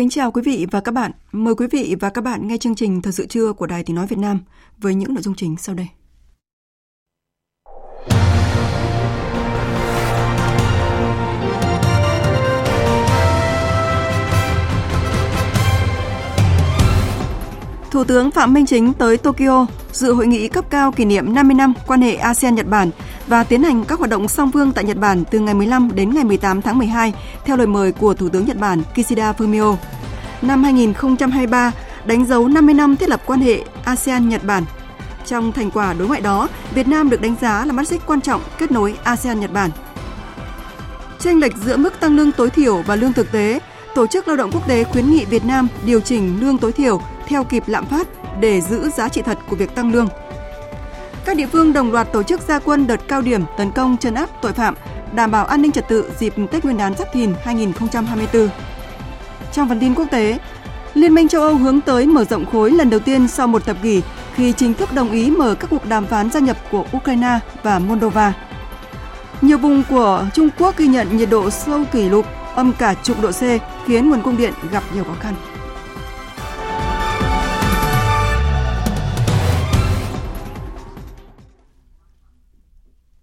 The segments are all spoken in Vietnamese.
Kính chào quý vị và các bạn. Mời quý vị và các bạn nghe chương trình Thời sự trưa của Đài Tiếng Nói Việt Nam với những nội dung chính sau đây. Thủ tướng Phạm Minh Chính tới Tokyo dự hội nghị cấp cao kỷ niệm 50 năm quan hệ ASEAN-Nhật Bản và tiến hành các hoạt động song phương tại Nhật Bản từ ngày 15 đến ngày 18 tháng 12 theo lời mời của Thủ tướng Nhật Bản Kishida Fumio. Năm 2023 đánh dấu 50 năm thiết lập quan hệ ASEAN-Nhật Bản. Trong thành quả đối ngoại đó, Việt Nam được đánh giá là mắt xích quan trọng kết nối ASEAN-Nhật Bản. Chênh lệch giữa mức tăng lương tối thiểu và lương thực tế, Tổ chức Lao động Quốc tế khuyến nghị Việt Nam điều chỉnh lương tối thiểu theo kịp lạm phát để giữ giá trị thật của việc tăng lương. Các địa phương đồng loạt tổ chức gia quân đợt cao điểm tấn công chấn áp tội phạm, đảm bảo an ninh trật tự dịp Tết Nguyên đán Giáp Thìn 2024. Trong phần tin quốc tế, Liên minh châu Âu hướng tới mở rộng khối lần đầu tiên sau một thập kỷ khi chính thức đồng ý mở các cuộc đàm phán gia nhập của Ukraine và Moldova. Nhiều vùng của Trung Quốc ghi nhận nhiệt độ sâu kỷ lục âm cả chục độ C khiến nguồn cung điện gặp nhiều khó khăn.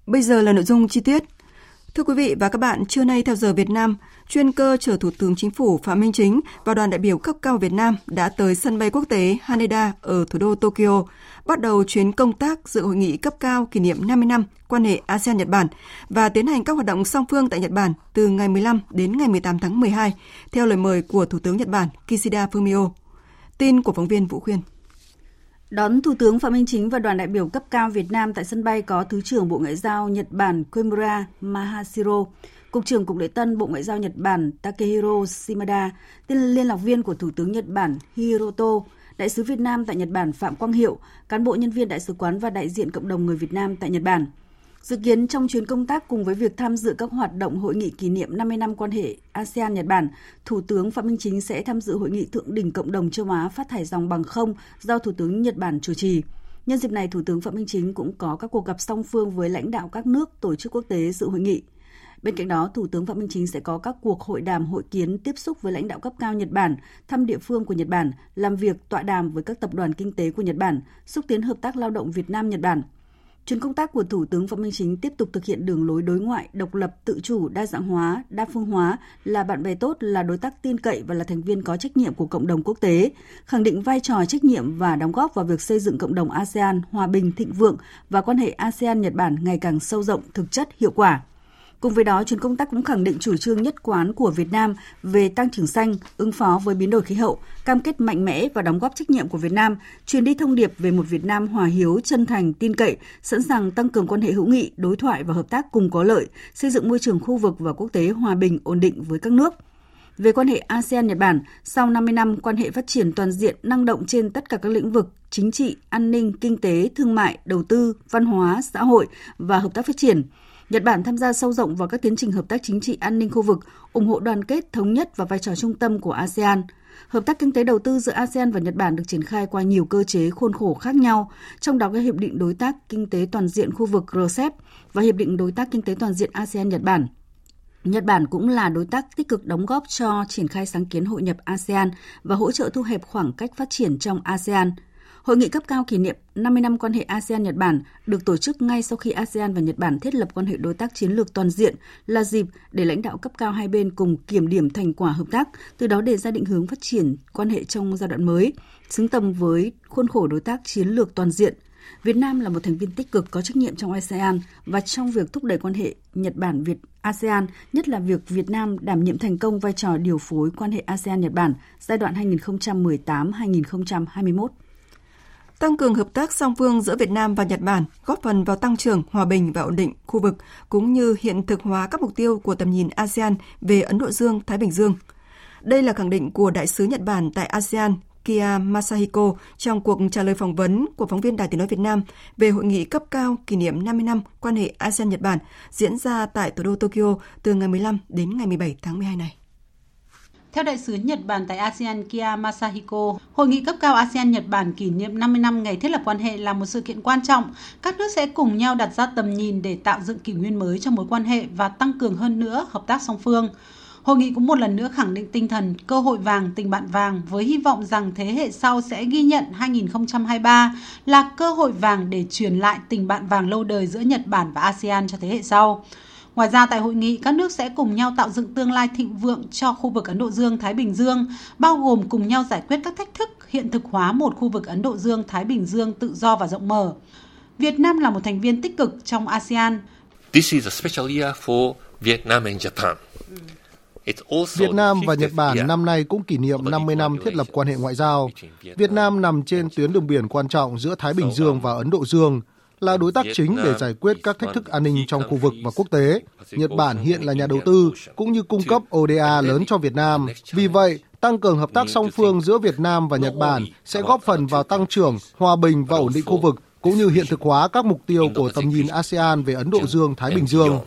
Bây giờ là nội dung chi tiết. Thưa quý vị và các bạn, trưa nay theo giờ Việt Nam, chuyên cơ chở Thủ tướng Chính phủ Phạm Minh Chính và đoàn đại biểu cấp cao Việt Nam đã tới sân bay quốc tế Haneda ở thủ đô Tokyo, bắt đầu chuyến công tác dự hội nghị cấp cao kỷ niệm 50 năm quan hệ ASEAN-Nhật Bản và tiến hành các hoạt động song phương tại Nhật Bản từ ngày 15 đến ngày 18 tháng 12, theo lời mời của Thủ tướng Nhật Bản Kishida Fumio. Tin của phóng viên Vũ Khuyên. Đón Thủ tướng Phạm Minh Chính và đoàn đại biểu cấp cao Việt Nam tại sân bay có Thứ trưởng Bộ Ngoại giao Nhật Bản Kimura Mahashiro, Cục trưởng Cục Lễ Tân Bộ Ngoại giao Nhật Bản Takehiro Shimada, tiên liên lạc viên của Thủ tướng Nhật Bản Hiroto, Đại sứ Việt Nam tại Nhật Bản Phạm Quang Hiệu, cán bộ nhân viên đại sứ quán và đại diện cộng đồng người Việt Nam tại Nhật Bản. Dự kiến trong chuyến công tác cùng với việc tham dự các hoạt động hội nghị kỷ niệm 50 năm quan hệ ASEAN-Nhật Bản, Thủ tướng Phạm Minh Chính sẽ tham dự hội nghị thượng đỉnh cộng đồng châu Á phát thải dòng bằng không do Thủ tướng Nhật Bản chủ trì. Nhân dịp này, Thủ tướng Phạm Minh Chính cũng có các cuộc gặp song phương với lãnh đạo các nước, tổ chức quốc tế dự hội nghị. Bên cạnh đó, Thủ tướng Phạm Minh Chính sẽ có các cuộc hội đàm hội kiến tiếp xúc với lãnh đạo cấp cao Nhật Bản, thăm địa phương của Nhật Bản, làm việc tọa đàm với các tập đoàn kinh tế của Nhật Bản, xúc tiến hợp tác lao động Việt Nam Nhật Bản. Chuyến công tác của Thủ tướng Phạm Minh Chính tiếp tục thực hiện đường lối đối ngoại độc lập, tự chủ, đa dạng hóa, đa phương hóa, là bạn bè tốt, là đối tác tin cậy và là thành viên có trách nhiệm của cộng đồng quốc tế, khẳng định vai trò trách nhiệm và đóng góp vào việc xây dựng cộng đồng ASEAN hòa bình, thịnh vượng và quan hệ ASEAN-Nhật Bản ngày càng sâu rộng, thực chất, hiệu quả. Cùng với đó, chuyến công tác cũng khẳng định chủ trương nhất quán của Việt Nam về tăng trưởng xanh, ứng phó với biến đổi khí hậu, cam kết mạnh mẽ và đóng góp trách nhiệm của Việt Nam, truyền đi thông điệp về một Việt Nam hòa hiếu, chân thành, tin cậy, sẵn sàng tăng cường quan hệ hữu nghị, đối thoại và hợp tác cùng có lợi, xây dựng môi trường khu vực và quốc tế hòa bình, ổn định với các nước. Về quan hệ ASEAN-Nhật Bản, sau 50 năm quan hệ phát triển toàn diện năng động trên tất cả các lĩnh vực chính trị, an ninh, kinh tế, thương mại, đầu tư, văn hóa, xã hội và hợp tác phát triển – Nhật Bản tham gia sâu rộng vào các tiến trình hợp tác chính trị an ninh khu vực, ủng hộ đoàn kết, thống nhất và vai trò trung tâm của ASEAN. Hợp tác kinh tế đầu tư giữa ASEAN và Nhật Bản được triển khai qua nhiều cơ chế khuôn khổ khác nhau, trong đó có Hiệp định Đối tác Kinh tế Toàn diện khu vực RCEP và Hiệp định Đối tác Kinh tế Toàn diện ASEAN-Nhật Bản. Nhật Bản cũng là đối tác tích cực đóng góp cho triển khai sáng kiến hội nhập ASEAN và hỗ trợ thu hẹp khoảng cách phát triển trong ASEAN – Hội nghị cấp cao kỷ niệm 50 năm quan hệ ASEAN-Nhật Bản được tổ chức ngay sau khi ASEAN và Nhật Bản thiết lập quan hệ đối tác chiến lược toàn diện là dịp để lãnh đạo cấp cao hai bên cùng kiểm điểm thành quả hợp tác, từ đó đề ra định hướng phát triển quan hệ trong giai đoạn mới, xứng tầm với khuôn khổ đối tác chiến lược toàn diện. Việt Nam là một thành viên tích cực có trách nhiệm trong ASEAN và trong việc thúc đẩy quan hệ Nhật Bản Việt ASEAN, nhất là việc Việt Nam đảm nhiệm thành công vai trò điều phối quan hệ ASEAN Nhật Bản giai đoạn 2018-2021 tăng cường hợp tác song phương giữa Việt Nam và Nhật Bản, góp phần vào tăng trưởng, hòa bình và ổn định khu vực, cũng như hiện thực hóa các mục tiêu của tầm nhìn ASEAN về Ấn Độ Dương, Thái Bình Dương. Đây là khẳng định của Đại sứ Nhật Bản tại ASEAN Kia Masahiko trong cuộc trả lời phỏng vấn của phóng viên Đài Tiếng Nói Việt Nam về hội nghị cấp cao kỷ niệm 50 năm quan hệ ASEAN-Nhật Bản diễn ra tại thủ đô Tokyo từ ngày 15 đến ngày 17 tháng 12 này. Theo đại sứ Nhật Bản tại ASEAN Kia Masahiko, hội nghị cấp cao ASEAN Nhật Bản kỷ niệm 50 năm ngày thiết lập quan hệ là một sự kiện quan trọng. Các nước sẽ cùng nhau đặt ra tầm nhìn để tạo dựng kỷ nguyên mới cho mối quan hệ và tăng cường hơn nữa hợp tác song phương. Hội nghị cũng một lần nữa khẳng định tinh thần cơ hội vàng, tình bạn vàng với hy vọng rằng thế hệ sau sẽ ghi nhận 2023 là cơ hội vàng để truyền lại tình bạn vàng lâu đời giữa Nhật Bản và ASEAN cho thế hệ sau. Ngoài ra tại hội nghị, các nước sẽ cùng nhau tạo dựng tương lai thịnh vượng cho khu vực Ấn Độ Dương-Thái Bình Dương, bao gồm cùng nhau giải quyết các thách thức hiện thực hóa một khu vực Ấn Độ Dương-Thái Bình Dương tự do và rộng mở. Việt Nam là một thành viên tích cực trong ASEAN. This is a special year for Vietnam and Japan. Việt Nam và Nhật Bản năm nay cũng kỷ niệm 50 năm thiết lập quan hệ ngoại giao. Việt Nam nằm trên tuyến đường biển quan trọng giữa Thái Bình Dương và Ấn Độ Dương, là đối tác chính để giải quyết các thách thức an ninh trong khu vực và quốc tế. Nhật Bản hiện là nhà đầu tư cũng như cung cấp ODA lớn cho Việt Nam. Vì vậy, tăng cường hợp tác song phương giữa Việt Nam và Nhật Bản sẽ góp phần vào tăng trưởng, hòa bình và ổn định khu vực cũng như hiện thực hóa các mục tiêu của tầm nhìn ASEAN về Ấn Độ Dương, Thái Bình Dương.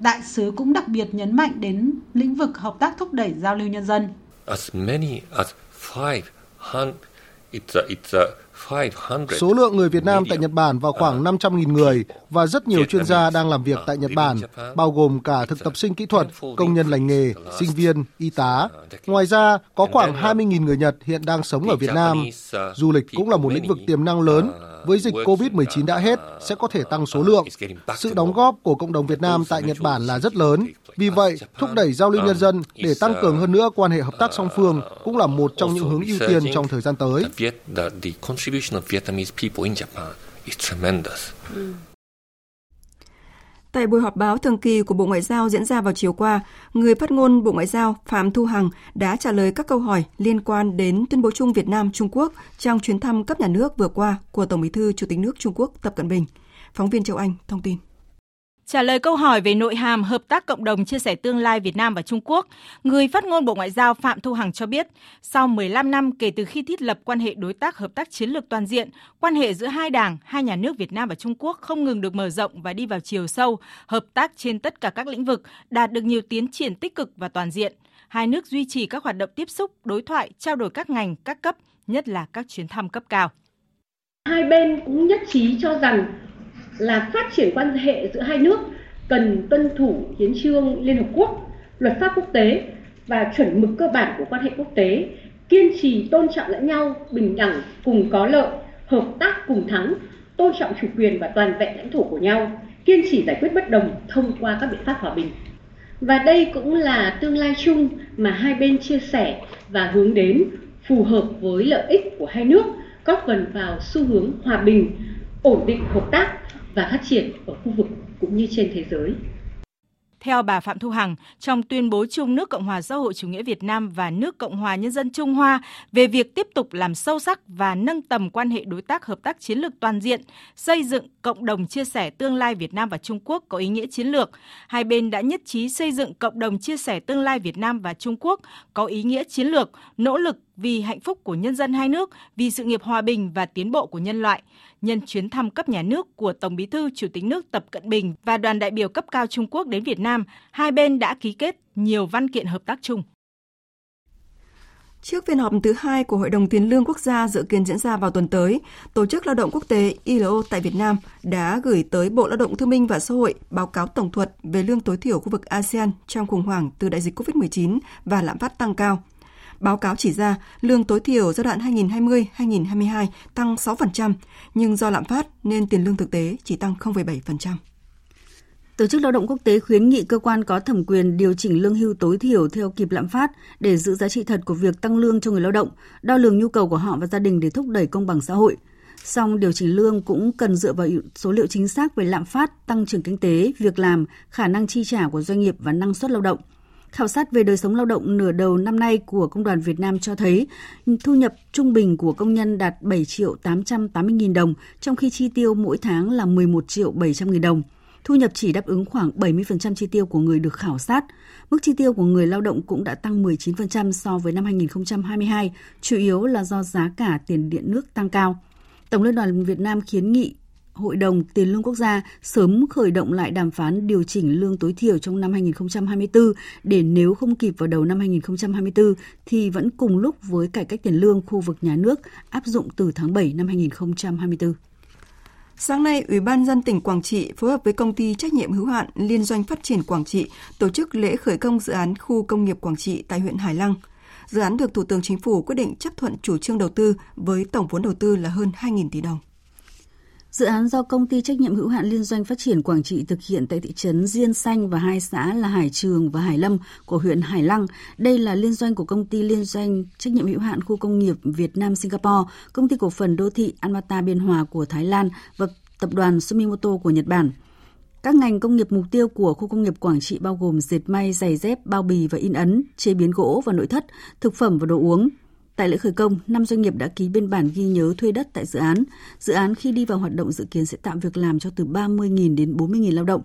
Đại sứ cũng đặc biệt nhấn mạnh đến lĩnh vực hợp tác thúc đẩy giao lưu nhân dân. As many as 500 it's a, it's a Số lượng người Việt Nam tại Nhật Bản vào khoảng 500.000 người và rất nhiều chuyên gia đang làm việc tại Nhật Bản, bao gồm cả thực tập sinh kỹ thuật, công nhân lành nghề, sinh viên, y tá. Ngoài ra, có khoảng 20.000 người Nhật hiện đang sống ở Việt Nam. Du lịch cũng là một lĩnh vực tiềm năng lớn. Với dịch COVID-19 đã hết, sẽ có thể tăng số lượng. Sự đóng góp của cộng đồng Việt Nam tại Nhật Bản là rất lớn. Vì vậy, thúc đẩy giao lưu nhân dân để tăng cường hơn nữa quan hệ hợp tác song phương cũng là một trong những hướng ưu tiên trong thời gian tới Tại buổi họp báo thường kỳ của Bộ Ngoại giao diễn ra vào chiều qua, người phát ngôn Bộ Ngoại giao Phạm Thu Hằng đã trả lời các câu hỏi liên quan đến tuyên bố chung Việt Nam Trung Quốc trong chuyến thăm cấp nhà nước vừa qua của Tổng Bí thư Chủ tịch nước Trung Quốc Tập Cận Bình. Phóng viên Châu Anh thông tin. Trả lời câu hỏi về nội hàm hợp tác cộng đồng chia sẻ tương lai Việt Nam và Trung Quốc, người phát ngôn Bộ Ngoại giao Phạm Thu Hằng cho biết, sau 15 năm kể từ khi thiết lập quan hệ đối tác hợp tác chiến lược toàn diện, quan hệ giữa hai đảng, hai nhà nước Việt Nam và Trung Quốc không ngừng được mở rộng và đi vào chiều sâu, hợp tác trên tất cả các lĩnh vực, đạt được nhiều tiến triển tích cực và toàn diện. Hai nước duy trì các hoạt động tiếp xúc, đối thoại, trao đổi các ngành, các cấp, nhất là các chuyến thăm cấp cao. Hai bên cũng nhất trí cho rằng là phát triển quan hệ giữa hai nước cần tuân thủ hiến trương Liên Hợp Quốc, luật pháp quốc tế và chuẩn mực cơ bản của quan hệ quốc tế, kiên trì tôn trọng lẫn nhau, bình đẳng, cùng có lợi, hợp tác cùng thắng, tôn trọng chủ quyền và toàn vẹn lãnh thổ của nhau, kiên trì giải quyết bất đồng thông qua các biện pháp hòa bình. Và đây cũng là tương lai chung mà hai bên chia sẻ và hướng đến phù hợp với lợi ích của hai nước, góp phần vào xu hướng hòa bình, ổn định hợp tác và phát triển ở khu vực cũng như trên thế giới. Theo bà Phạm Thu Hằng, trong tuyên bố chung nước Cộng hòa xã hội chủ nghĩa Việt Nam và nước Cộng hòa Nhân dân Trung Hoa về việc tiếp tục làm sâu sắc và nâng tầm quan hệ đối tác hợp tác chiến lược toàn diện, xây dựng cộng đồng chia sẻ tương lai Việt Nam và Trung Quốc có ý nghĩa chiến lược, hai bên đã nhất trí xây dựng cộng đồng chia sẻ tương lai Việt Nam và Trung Quốc có ý nghĩa chiến lược, nỗ lực vì hạnh phúc của nhân dân hai nước, vì sự nghiệp hòa bình và tiến bộ của nhân loại. Nhân chuyến thăm cấp nhà nước của Tổng Bí thư Chủ tịch nước Tập Cận Bình và đoàn đại biểu cấp cao Trung Quốc đến Việt Nam, hai bên đã ký kết nhiều văn kiện hợp tác chung. Trước phiên họp thứ hai của Hội đồng Tiền lương Quốc gia dự kiến diễn ra vào tuần tới, Tổ chức Lao động Quốc tế ILO tại Việt Nam đã gửi tới Bộ Lao động Thương minh và Xã hội báo cáo tổng thuật về lương tối thiểu khu vực ASEAN trong khủng hoảng từ đại dịch COVID-19 và lạm phát tăng cao. Báo cáo chỉ ra lương tối thiểu giai đoạn 2020-2022 tăng 6%, nhưng do lạm phát nên tiền lương thực tế chỉ tăng 0,7%. Tổ chức Lao động Quốc tế khuyến nghị cơ quan có thẩm quyền điều chỉnh lương hưu tối thiểu theo kịp lạm phát để giữ giá trị thật của việc tăng lương cho người lao động, đo lường nhu cầu của họ và gia đình để thúc đẩy công bằng xã hội. Song điều chỉnh lương cũng cần dựa vào số liệu chính xác về lạm phát, tăng trưởng kinh tế, việc làm, khả năng chi trả của doanh nghiệp và năng suất lao động. Khảo sát về đời sống lao động nửa đầu năm nay của Công đoàn Việt Nam cho thấy thu nhập trung bình của công nhân đạt 7 triệu 880 nghìn đồng, trong khi chi tiêu mỗi tháng là 11 triệu 700 nghìn đồng. Thu nhập chỉ đáp ứng khoảng 70% chi tiêu của người được khảo sát. Mức chi tiêu của người lao động cũng đã tăng 19% so với năm 2022, chủ yếu là do giá cả tiền điện nước tăng cao. Tổng Liên đoàn Việt Nam kiến nghị Hội đồng Tiền lương Quốc gia sớm khởi động lại đàm phán điều chỉnh lương tối thiểu trong năm 2024 để nếu không kịp vào đầu năm 2024 thì vẫn cùng lúc với cải cách tiền lương khu vực nhà nước áp dụng từ tháng 7 năm 2024. Sáng nay, Ủy ban dân tỉnh Quảng Trị phối hợp với công ty trách nhiệm hữu hạn Liên doanh phát triển Quảng Trị tổ chức lễ khởi công dự án khu công nghiệp Quảng Trị tại huyện Hải Lăng. Dự án được Thủ tướng Chính phủ quyết định chấp thuận chủ trương đầu tư với tổng vốn đầu tư là hơn 2.000 tỷ đồng. Dự án do công ty trách nhiệm hữu hạn liên doanh phát triển Quảng Trị thực hiện tại thị trấn Diên Xanh và hai xã là Hải Trường và Hải Lâm của huyện Hải Lăng. Đây là liên doanh của công ty liên doanh trách nhiệm hữu hạn khu công nghiệp Việt Nam Singapore, công ty cổ phần đô thị Anmata Biên Hòa của Thái Lan và tập đoàn Sumimoto của Nhật Bản. Các ngành công nghiệp mục tiêu của khu công nghiệp Quảng Trị bao gồm dệt may, giày dép, bao bì và in ấn, chế biến gỗ và nội thất, thực phẩm và đồ uống, Tại lễ khởi công, năm doanh nghiệp đã ký biên bản ghi nhớ thuê đất tại dự án. Dự án khi đi vào hoạt động dự kiến sẽ tạo việc làm cho từ 30.000 đến 40.000 lao động.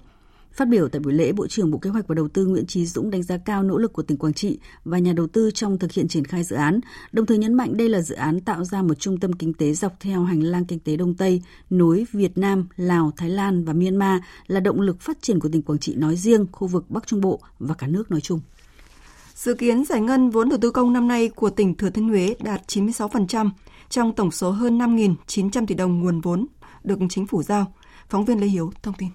Phát biểu tại buổi lễ, Bộ trưởng Bộ Kế hoạch và Đầu tư Nguyễn Trí Dũng đánh giá cao nỗ lực của tỉnh Quảng Trị và nhà đầu tư trong thực hiện triển khai dự án, đồng thời nhấn mạnh đây là dự án tạo ra một trung tâm kinh tế dọc theo hành lang kinh tế Đông Tây, nối Việt Nam, Lào, Thái Lan và Myanmar là động lực phát triển của tỉnh Quảng Trị nói riêng, khu vực Bắc Trung Bộ và cả nước nói chung. Dự kiến giải ngân vốn đầu tư công năm nay của tỉnh Thừa Thiên Huế đạt 96% trong tổng số hơn 5.900 tỷ đồng nguồn vốn được chính phủ giao. Phóng viên Lê Hiếu thông tin.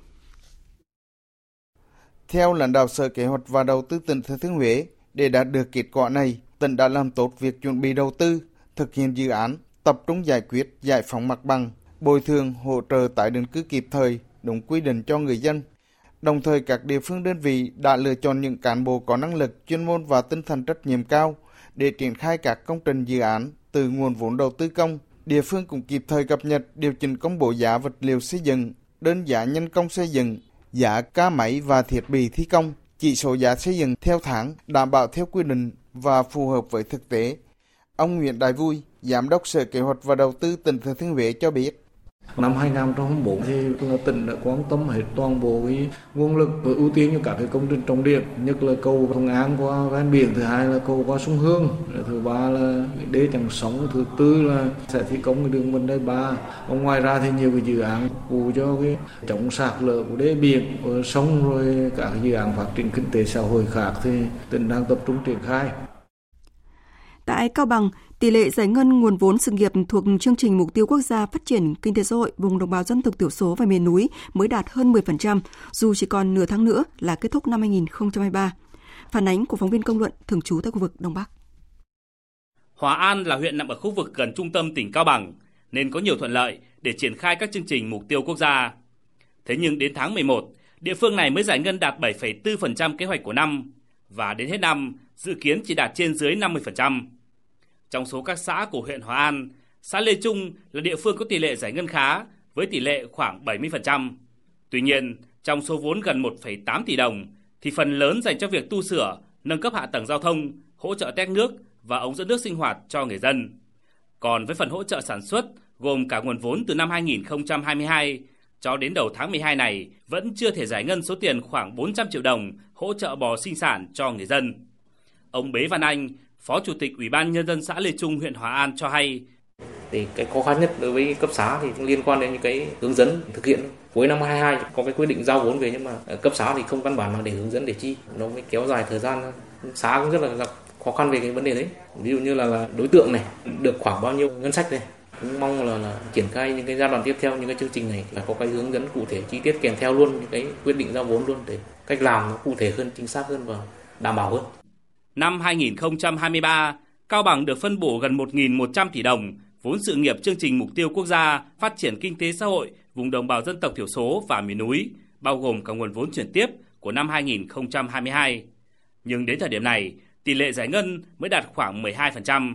Theo lãnh đạo Sở Kế hoạch và Đầu tư tỉnh Thừa Thiên Huế, để đạt được kết quả này, tỉnh đã làm tốt việc chuẩn bị đầu tư, thực hiện dự án, tập trung giải quyết giải phóng mặt bằng, bồi thường hỗ trợ tái định cư kịp thời, đúng quy định cho người dân, Đồng thời các địa phương đơn vị đã lựa chọn những cán bộ có năng lực, chuyên môn và tinh thần trách nhiệm cao để triển khai các công trình dự án từ nguồn vốn đầu tư công. Địa phương cũng kịp thời cập nhật điều chỉnh công bố giá vật liệu xây dựng, đơn giá nhân công xây dựng, giá ca máy và thiết bị thi công, chỉ số giá xây dựng theo tháng đảm bảo theo quy định và phù hợp với thực tế. Ông Nguyễn Đại Vui, Giám đốc Sở Kế hoạch và Đầu tư tỉnh Thừa Thiên Huế cho biết. Năm 2024 thì tỉnh đã quan tâm hết toàn bộ cái nguồn lực và ưu tiên cho các cái công trình trọng điểm, nhất là cầu thông An qua ven biển, thứ hai là cầu qua sông Hương, thứ ba là đê chắn sóng, thứ tư là sẽ thi công cái đường vành đai ba. Còn ngoài ra thì nhiều cái dự án phụ cho cái chống sạt lở của đê biển, của sông rồi các cái dự án phát triển kinh tế xã hội khác thì tỉnh đang tập trung triển khai. Tại Cao Bằng, tỷ lệ giải ngân nguồn vốn sự nghiệp thuộc chương trình mục tiêu quốc gia phát triển kinh tế xã hội vùng đồng bào dân tộc thiểu số và miền núi mới đạt hơn 10%, dù chỉ còn nửa tháng nữa là kết thúc năm 2023. Phản ánh của phóng viên công luận thường trú tại khu vực Đông Bắc. Hòa An là huyện nằm ở khu vực gần trung tâm tỉnh Cao Bằng, nên có nhiều thuận lợi để triển khai các chương trình mục tiêu quốc gia. Thế nhưng đến tháng 11, địa phương này mới giải ngân đạt 7,4% kế hoạch của năm và đến hết năm dự kiến chỉ đạt trên dưới 50%. Trong số các xã của huyện Hòa An, xã Lê Trung là địa phương có tỷ lệ giải ngân khá với tỷ lệ khoảng 70%. Tuy nhiên, trong số vốn gần 1,8 tỷ đồng thì phần lớn dành cho việc tu sửa, nâng cấp hạ tầng giao thông, hỗ trợ tét nước và ống dẫn nước sinh hoạt cho người dân. Còn với phần hỗ trợ sản xuất gồm cả nguồn vốn từ năm 2022 cho đến đầu tháng 12 này vẫn chưa thể giải ngân số tiền khoảng 400 triệu đồng hỗ trợ bò sinh sản cho người dân. Ông Bế Văn Anh, Phó Chủ tịch Ủy ban Nhân dân xã Lê Trung, huyện Hòa An cho hay. Thì cái khó khăn nhất đối với cấp xã thì liên quan đến những cái hướng dẫn thực hiện. Cuối năm 22 có cái quyết định giao vốn về nhưng mà cấp xã thì không văn bản nào để hướng dẫn để chi. Nó mới kéo dài thời gian. Xã cũng rất là gặp khó khăn về cái vấn đề đấy. Ví dụ như là, là đối tượng này được khoảng bao nhiêu ngân sách này cũng mong là, là triển khai những cái giai đoạn tiếp theo những cái chương trình này là có cái hướng dẫn cụ thể chi tiết kèm theo luôn những cái quyết định giao vốn luôn để cách làm nó cụ thể hơn chính xác hơn và đảm bảo hơn Năm 2023, Cao Bằng được phân bổ gần 1.100 tỷ đồng vốn sự nghiệp chương trình mục tiêu quốc gia phát triển kinh tế xã hội vùng đồng bào dân tộc thiểu số và miền núi, bao gồm cả nguồn vốn chuyển tiếp của năm 2022. Nhưng đến thời điểm này, tỷ lệ giải ngân mới đạt khoảng 12%.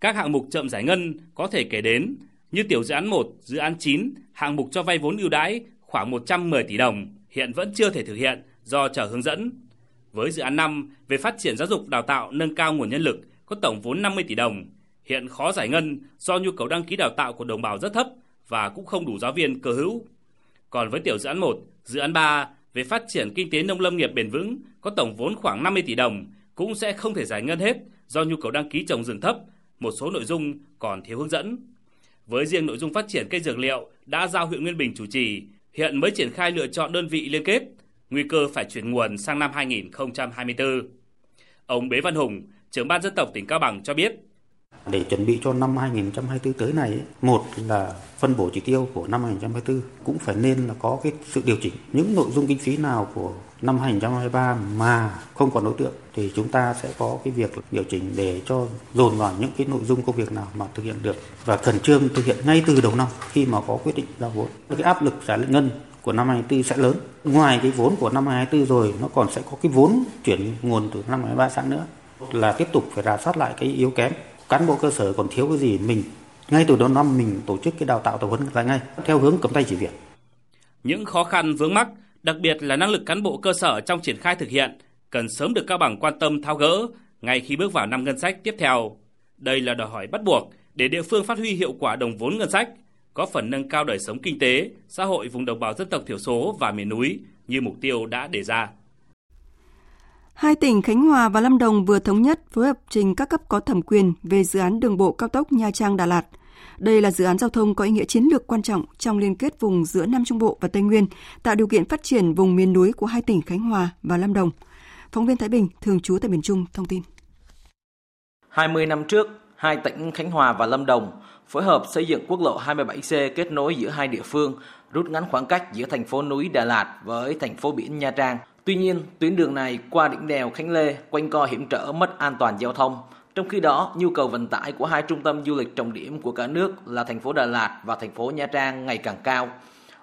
Các hạng mục chậm giải ngân có thể kể đến như tiểu dự án 1, dự án 9, hạng mục cho vay vốn ưu đãi khoảng 110 tỷ đồng, hiện vẫn chưa thể thực hiện do chờ hướng dẫn. Với dự án 5 về phát triển giáo dục đào tạo nâng cao nguồn nhân lực có tổng vốn 50 tỷ đồng, hiện khó giải ngân do nhu cầu đăng ký đào tạo của đồng bào rất thấp và cũng không đủ giáo viên cơ hữu. Còn với tiểu dự án 1, dự án 3 về phát triển kinh tế nông lâm nghiệp bền vững có tổng vốn khoảng 50 tỷ đồng cũng sẽ không thể giải ngân hết do nhu cầu đăng ký trồng rừng thấp, một số nội dung còn thiếu hướng dẫn. Với riêng nội dung phát triển cây dược liệu đã giao huyện Nguyên Bình chủ trì, hiện mới triển khai lựa chọn đơn vị liên kết, nguy cơ phải chuyển nguồn sang năm 2024. Ông Bế Văn Hùng, trưởng ban dân tộc tỉnh Cao Bằng cho biết, để chuẩn bị cho năm 2024 tới này, một là phân bổ chỉ tiêu của năm 2024 cũng phải nên là có cái sự điều chỉnh. Những nội dung kinh phí nào của năm 2023 mà không còn đối tượng thì chúng ta sẽ có cái việc điều chỉnh để cho dồn vào những cái nội dung công việc nào mà thực hiện được và khẩn trương thực hiện ngay từ đầu năm khi mà có quyết định giao vốn. Cái áp lực giải ngân của năm 2024 sẽ lớn. Ngoài cái vốn của năm 2024 rồi nó còn sẽ có cái vốn chuyển nguồn từ năm 2023 sang nữa là tiếp tục phải rà soát lại cái yếu kém cán bộ cơ sở còn thiếu cái gì mình ngay từ đầu năm mình tổ chức cái đào tạo tập huấn lại ngay theo hướng cầm tay chỉ việc. Những khó khăn vướng mắc, đặc biệt là năng lực cán bộ cơ sở trong triển khai thực hiện cần sớm được Cao Bằng quan tâm tháo gỡ ngay khi bước vào năm ngân sách tiếp theo. Đây là đòi hỏi bắt buộc để địa phương phát huy hiệu quả đồng vốn ngân sách, có phần nâng cao đời sống kinh tế, xã hội vùng đồng bào dân tộc thiểu số và miền núi như mục tiêu đã đề ra. Hai tỉnh Khánh Hòa và Lâm Đồng vừa thống nhất phối hợp trình các cấp có thẩm quyền về dự án đường bộ cao tốc Nha Trang Đà Lạt. Đây là dự án giao thông có ý nghĩa chiến lược quan trọng trong liên kết vùng giữa Nam Trung Bộ và Tây Nguyên, tạo điều kiện phát triển vùng miền núi của hai tỉnh Khánh Hòa và Lâm Đồng. Phóng viên Thái Bình, thường trú tại miền Trung, thông tin. 20 năm trước, hai tỉnh Khánh Hòa và Lâm Đồng phối hợp xây dựng quốc lộ 27C kết nối giữa hai địa phương, rút ngắn khoảng cách giữa thành phố núi Đà Lạt với thành phố biển Nha Trang – Tuy nhiên, tuyến đường này qua đỉnh đèo Khánh Lê quanh co hiểm trở mất an toàn giao thông. Trong khi đó, nhu cầu vận tải của hai trung tâm du lịch trọng điểm của cả nước là thành phố Đà Lạt và thành phố Nha Trang ngày càng cao.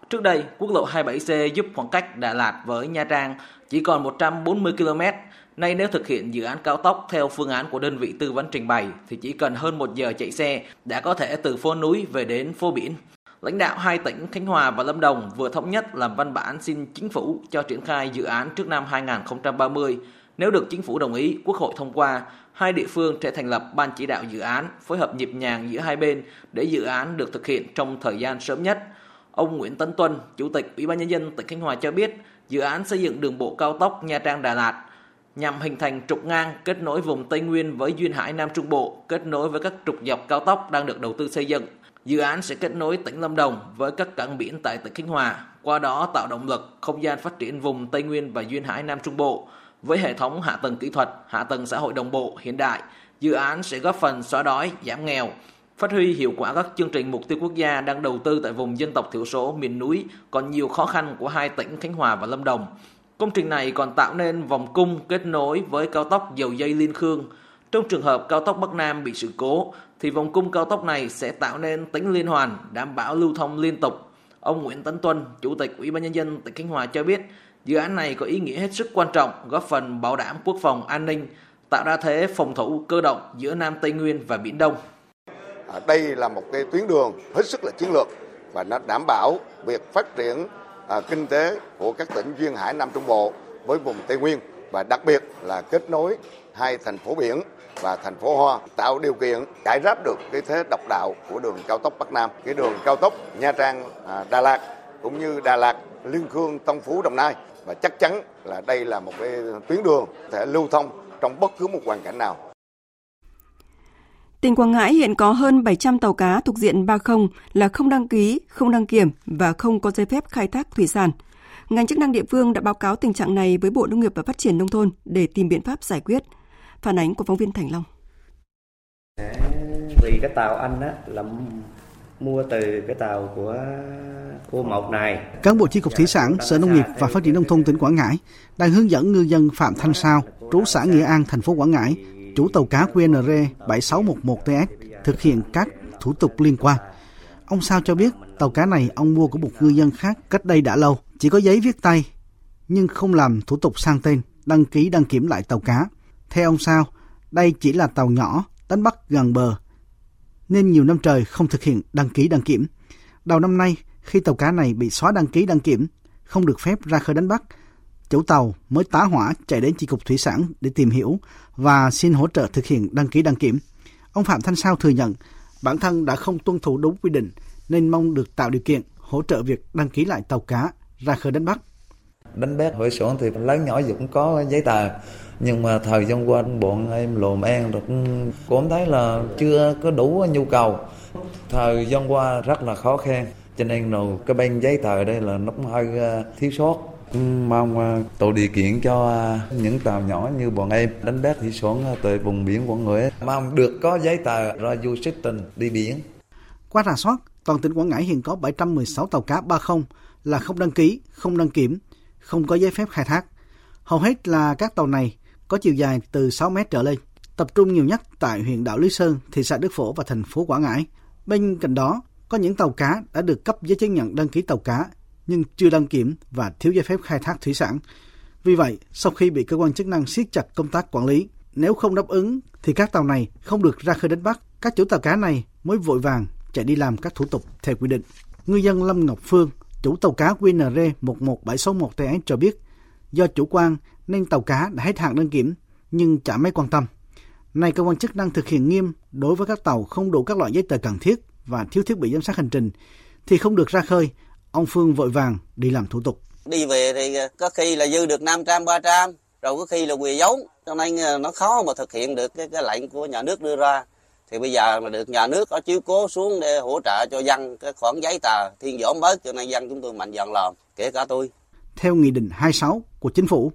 Trước đây, quốc lộ 27C giúp khoảng cách Đà Lạt với Nha Trang chỉ còn 140 km. Nay nếu thực hiện dự án cao tốc theo phương án của đơn vị tư vấn trình bày thì chỉ cần hơn một giờ chạy xe đã có thể từ phố núi về đến phố biển lãnh đạo hai tỉnh Khánh Hòa và Lâm Đồng vừa thống nhất làm văn bản xin chính phủ cho triển khai dự án trước năm 2030. Nếu được chính phủ đồng ý, Quốc hội thông qua, hai địa phương sẽ thành lập ban chỉ đạo dự án, phối hợp nhịp nhàng giữa hai bên để dự án được thực hiện trong thời gian sớm nhất. Ông Nguyễn Tấn Tuân, Chủ tịch Ủy ban nhân dân tỉnh Khánh Hòa cho biết, dự án xây dựng đường bộ cao tốc Nha Trang Đà Lạt nhằm hình thành trục ngang kết nối vùng Tây Nguyên với duyên hải Nam Trung Bộ, kết nối với các trục dọc cao tốc đang được đầu tư xây dựng. Dự án sẽ kết nối tỉnh Lâm Đồng với các cảng biển tại tỉnh Khánh Hòa, qua đó tạo động lực, không gian phát triển vùng Tây Nguyên và duyên hải Nam Trung Bộ. Với hệ thống hạ tầng kỹ thuật, hạ tầng xã hội đồng bộ hiện đại, dự án sẽ góp phần xóa đói, giảm nghèo, phát huy hiệu quả các chương trình mục tiêu quốc gia đang đầu tư tại vùng dân tộc thiểu số miền núi còn nhiều khó khăn của hai tỉnh Khánh Hòa và Lâm Đồng. Công trình này còn tạo nên vòng cung kết nối với cao tốc dầu dây Liên Khương. Trong trường hợp cao tốc Bắc Nam bị sự cố, thì vòng cung cao tốc này sẽ tạo nên tính liên hoàn, đảm bảo lưu thông liên tục. Ông Nguyễn Tấn Tuân, Chủ tịch Ủy ban nhân dân tỉnh Khánh Hòa cho biết, dự án này có ý nghĩa hết sức quan trọng, góp phần bảo đảm quốc phòng an ninh, tạo ra thế phòng thủ cơ động giữa Nam Tây Nguyên và Biển Đông. Đây là một cái tuyến đường hết sức là chiến lược và nó đảm bảo việc phát triển à, kinh tế của các tỉnh duyên hải Nam Trung Bộ với vùng Tây Nguyên và đặc biệt là kết nối hai thành phố biển và thành phố Hoa tạo điều kiện giải ráp được cái thế độc đạo của đường cao tốc Bắc Nam, cái đường cao tốc Nha Trang à, Đà Lạt cũng như Đà Lạt Liên Khương Tân Phú Đồng Nai và chắc chắn là đây là một cái tuyến đường thể lưu thông trong bất cứ một hoàn cảnh nào. Tỉnh Quảng Ngãi hiện có hơn 700 tàu cá thuộc diện 30 là không đăng ký, không đăng kiểm và không có giấy phép khai thác thủy sản. Ngành chức năng địa phương đã báo cáo tình trạng này với Bộ Nông nghiệp và Phát triển Nông thôn để tìm biện pháp giải quyết. Phản ánh của phóng viên Thành Long. Vì cái tàu anh á là mua từ cái tàu của cô Mộc này. Cán bộ chi cục thủy sản, Sở Nông nghiệp và Phát triển nông thôn tỉnh Quảng Ngãi đang hướng dẫn ngư dân Phạm Thanh Sao, trú xã Nghĩa An, thành phố Quảng Ngãi, chủ tàu cá QNR 7611TS thực hiện các thủ tục liên quan. Ông Sao cho biết tàu cá này ông mua của một ngư dân khác cách đây đã lâu, chỉ có giấy viết tay nhưng không làm thủ tục sang tên, đăng ký đăng kiểm lại tàu cá. Theo ông Sao, đây chỉ là tàu nhỏ đánh bắt gần bờ. nên nhiều năm trời không thực hiện đăng ký đăng kiểm. Đầu năm nay, khi tàu cá này bị xóa đăng ký đăng kiểm, không được phép ra khơi đánh bắt, chủ tàu mới tá hỏa chạy đến chi cục thủy sản để tìm hiểu và xin hỗ trợ thực hiện đăng ký đăng kiểm. Ông Phạm Thanh Sao thừa nhận bản thân đã không tuân thủ đúng quy định nên mong được tạo điều kiện hỗ trợ việc đăng ký lại tàu cá ra khơi đánh bắt. Đánh bắt hội xuồng thì lớn nhỏ gì cũng có giấy tờ, nhưng mà thời gian qua bọn em lồm an rồi cũng thấy là chưa có đủ nhu cầu thời gian qua rất là khó khăn, cho nên là cái bên giấy tờ đây là nó cũng hơi ờ, thiếu sót mong à, tạo điều kiện cho à, những tàu nhỏ như bọn em đánh bắt thủy sản à, từ vùng biển Quảng Ngãi mong được có giấy tờ ra du xuất tình đi biển. Qua rà soát, toàn tỉnh Quảng Ngãi hiện có 716 tàu cá 30 là không đăng ký, không đăng kiểm, không có giấy phép khai thác. Hầu hết là các tàu này có chiều dài từ 6 mét trở lên, tập trung nhiều nhất tại huyện đảo Lý Sơn, thị xã Đức Phổ và thành phố Quảng Ngãi. Bên cạnh đó, có những tàu cá đã được cấp giấy chứng nhận đăng ký tàu cá nhưng chưa đăng kiểm và thiếu giấy phép khai thác thủy sản. Vì vậy, sau khi bị cơ quan chức năng siết chặt công tác quản lý, nếu không đáp ứng thì các tàu này không được ra khơi đánh bắt. Các chủ tàu cá này mới vội vàng chạy đi làm các thủ tục theo quy định. Ngư dân Lâm Ngọc Phương, chủ tàu cá QNR 11761TS cho biết, do chủ quan nên tàu cá đã hết hạn đăng kiểm nhưng chả mấy quan tâm. Nay cơ quan chức năng thực hiện nghiêm đối với các tàu không đủ các loại giấy tờ cần thiết và thiếu thiết bị giám sát hành trình thì không được ra khơi. Ông Phương vội vàng đi làm thủ tục. Đi về thì có khi là dư được 500, 300, rồi có khi là quỳ giống, cho nên ờ, nó khó mà thực hiện được cái, cái lệnh của nhà nước đưa ra. Thì bây giờ mà được nhà nước có chiếu cố xuống để hỗ trợ cho dân cái khoản giấy tờ thiên giảm bớt cho nên dân chúng tôi mạnh dạn làm, kể cả tôi. Theo Nghị định 26 của Chính phủ,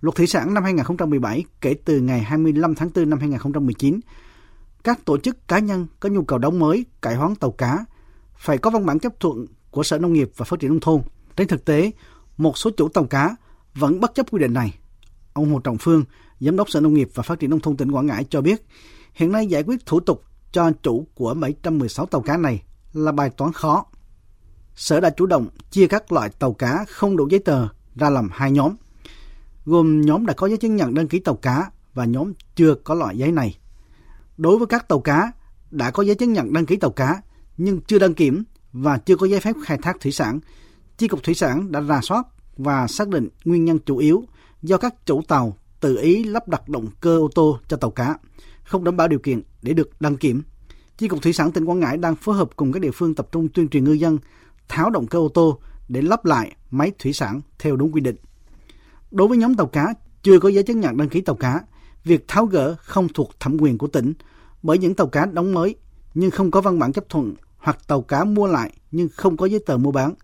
Luật Thủy sản năm 2017 kể từ ngày 25 tháng 4 năm 2019, các tổ chức cá nhân có nhu cầu đóng mới, cải hoán tàu cá phải có văn bản chấp thuận của Sở Nông nghiệp và Phát triển Nông thôn. Trên thực tế, một số chủ tàu cá vẫn bất chấp quy định này. Ông Hồ Trọng Phương, Giám đốc Sở Nông nghiệp và Phát triển Nông thôn tỉnh Quảng Ngãi cho biết, hiện nay giải quyết thủ tục cho chủ của 716 tàu cá này là bài toán khó. Sở đã chủ động chia các loại tàu cá không đủ giấy tờ ra làm hai nhóm – gồm nhóm đã có giấy chứng nhận đăng ký tàu cá và nhóm chưa có loại giấy này. Đối với các tàu cá đã có giấy chứng nhận đăng ký tàu cá nhưng chưa đăng kiểm và chưa có giấy phép khai thác thủy sản, Chi cục Thủy sản đã rà soát và xác định nguyên nhân chủ yếu do các chủ tàu tự ý lắp đặt động cơ ô tô cho tàu cá, không đảm bảo điều kiện để được đăng kiểm. Chi cục Thủy sản tỉnh Quảng Ngãi đang phối hợp cùng các địa phương tập trung tuyên truyền ngư dân tháo động cơ ô tô để lắp lại máy thủy sản theo đúng quy định. Đối với nhóm tàu cá chưa có giấy chứng nhận đăng ký tàu cá, việc tháo gỡ không thuộc thẩm quyền của tỉnh bởi những tàu cá đóng mới nhưng không có văn bản chấp thuận hoặc tàu cá mua lại nhưng không có giấy tờ mua bán.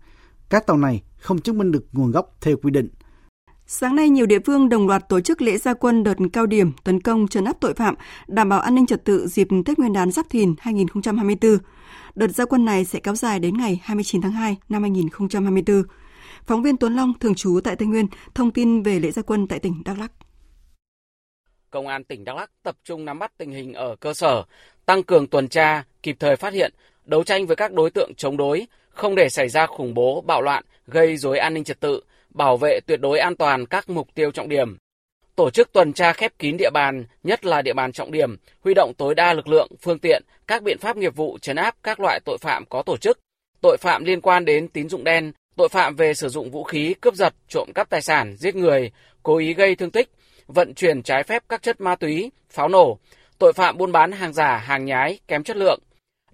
Các tàu này không chứng minh được nguồn gốc theo quy định. Sáng nay, nhiều địa phương đồng loạt tổ chức lễ gia quân đợt cao điểm tấn công trấn áp tội phạm, đảm bảo an ninh trật tự dịp Tết Nguyên đán Giáp Thìn 2024. Đợt gia quân này sẽ kéo dài đến ngày 29 tháng 2 năm 2024. Phóng viên Tuấn Long, thường trú tại Tây Nguyên, thông tin về lễ gia quân tại tỉnh Đắk Lắk. Công an tỉnh Đắk Lắk tập trung nắm bắt tình hình ở cơ sở, tăng cường tuần tra, kịp thời phát hiện, đấu tranh với các đối tượng chống đối, không để xảy ra khủng bố, bạo loạn, gây rối an ninh trật tự, bảo vệ tuyệt đối an toàn các mục tiêu trọng điểm. Tổ chức tuần tra khép kín địa bàn, nhất là địa bàn trọng điểm, huy động tối đa lực lượng, phương tiện, các biện pháp nghiệp vụ chấn áp các loại tội phạm có tổ chức, tội phạm liên quan đến tín dụng đen, tội phạm về sử dụng vũ khí, cướp giật, trộm cắp tài sản, giết người, cố ý gây thương tích, vận chuyển trái phép các chất ma túy, pháo nổ, tội phạm buôn bán hàng giả, hàng nhái, kém chất lượng,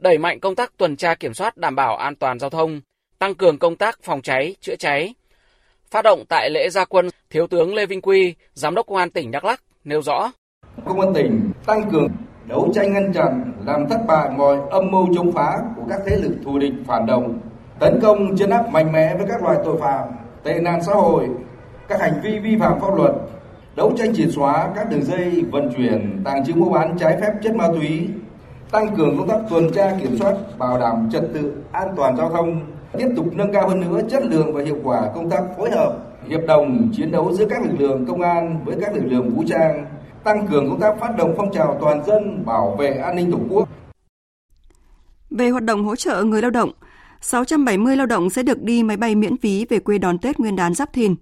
đẩy mạnh công tác tuần tra kiểm soát đảm bảo an toàn giao thông, tăng cường công tác phòng cháy, chữa cháy. Phát động tại lễ gia quân, Thiếu tướng Lê Vinh Quy, Giám đốc Công an tỉnh Đắk Lắk nêu rõ. Công an tỉnh tăng cường đấu tranh ngăn chặn, làm thất bại mọi âm mưu chống phá của các thế lực thù địch phản động, tấn công chấn áp mạnh mẽ với các loại tội phạm, tệ nạn xã hội, các hành vi vi phạm pháp luật, đấu tranh triệt xóa các đường dây vận chuyển, tàng trữ mua bán trái phép chất ma túy, tăng cường công tác tuần tra kiểm soát, bảo đảm trật tự an toàn giao thông, tiếp tục nâng cao hơn nữa chất lượng và hiệu quả công tác phối hợp, hiệp đồng chiến đấu giữa các lực lượng công an với các lực lượng vũ trang, tăng cường công tác phát động phong trào toàn dân bảo vệ an ninh Tổ quốc. Về hoạt động hỗ trợ người lao động, 670 lao động sẽ được đi máy bay miễn phí về quê đón Tết Nguyên đán Giáp Thìn.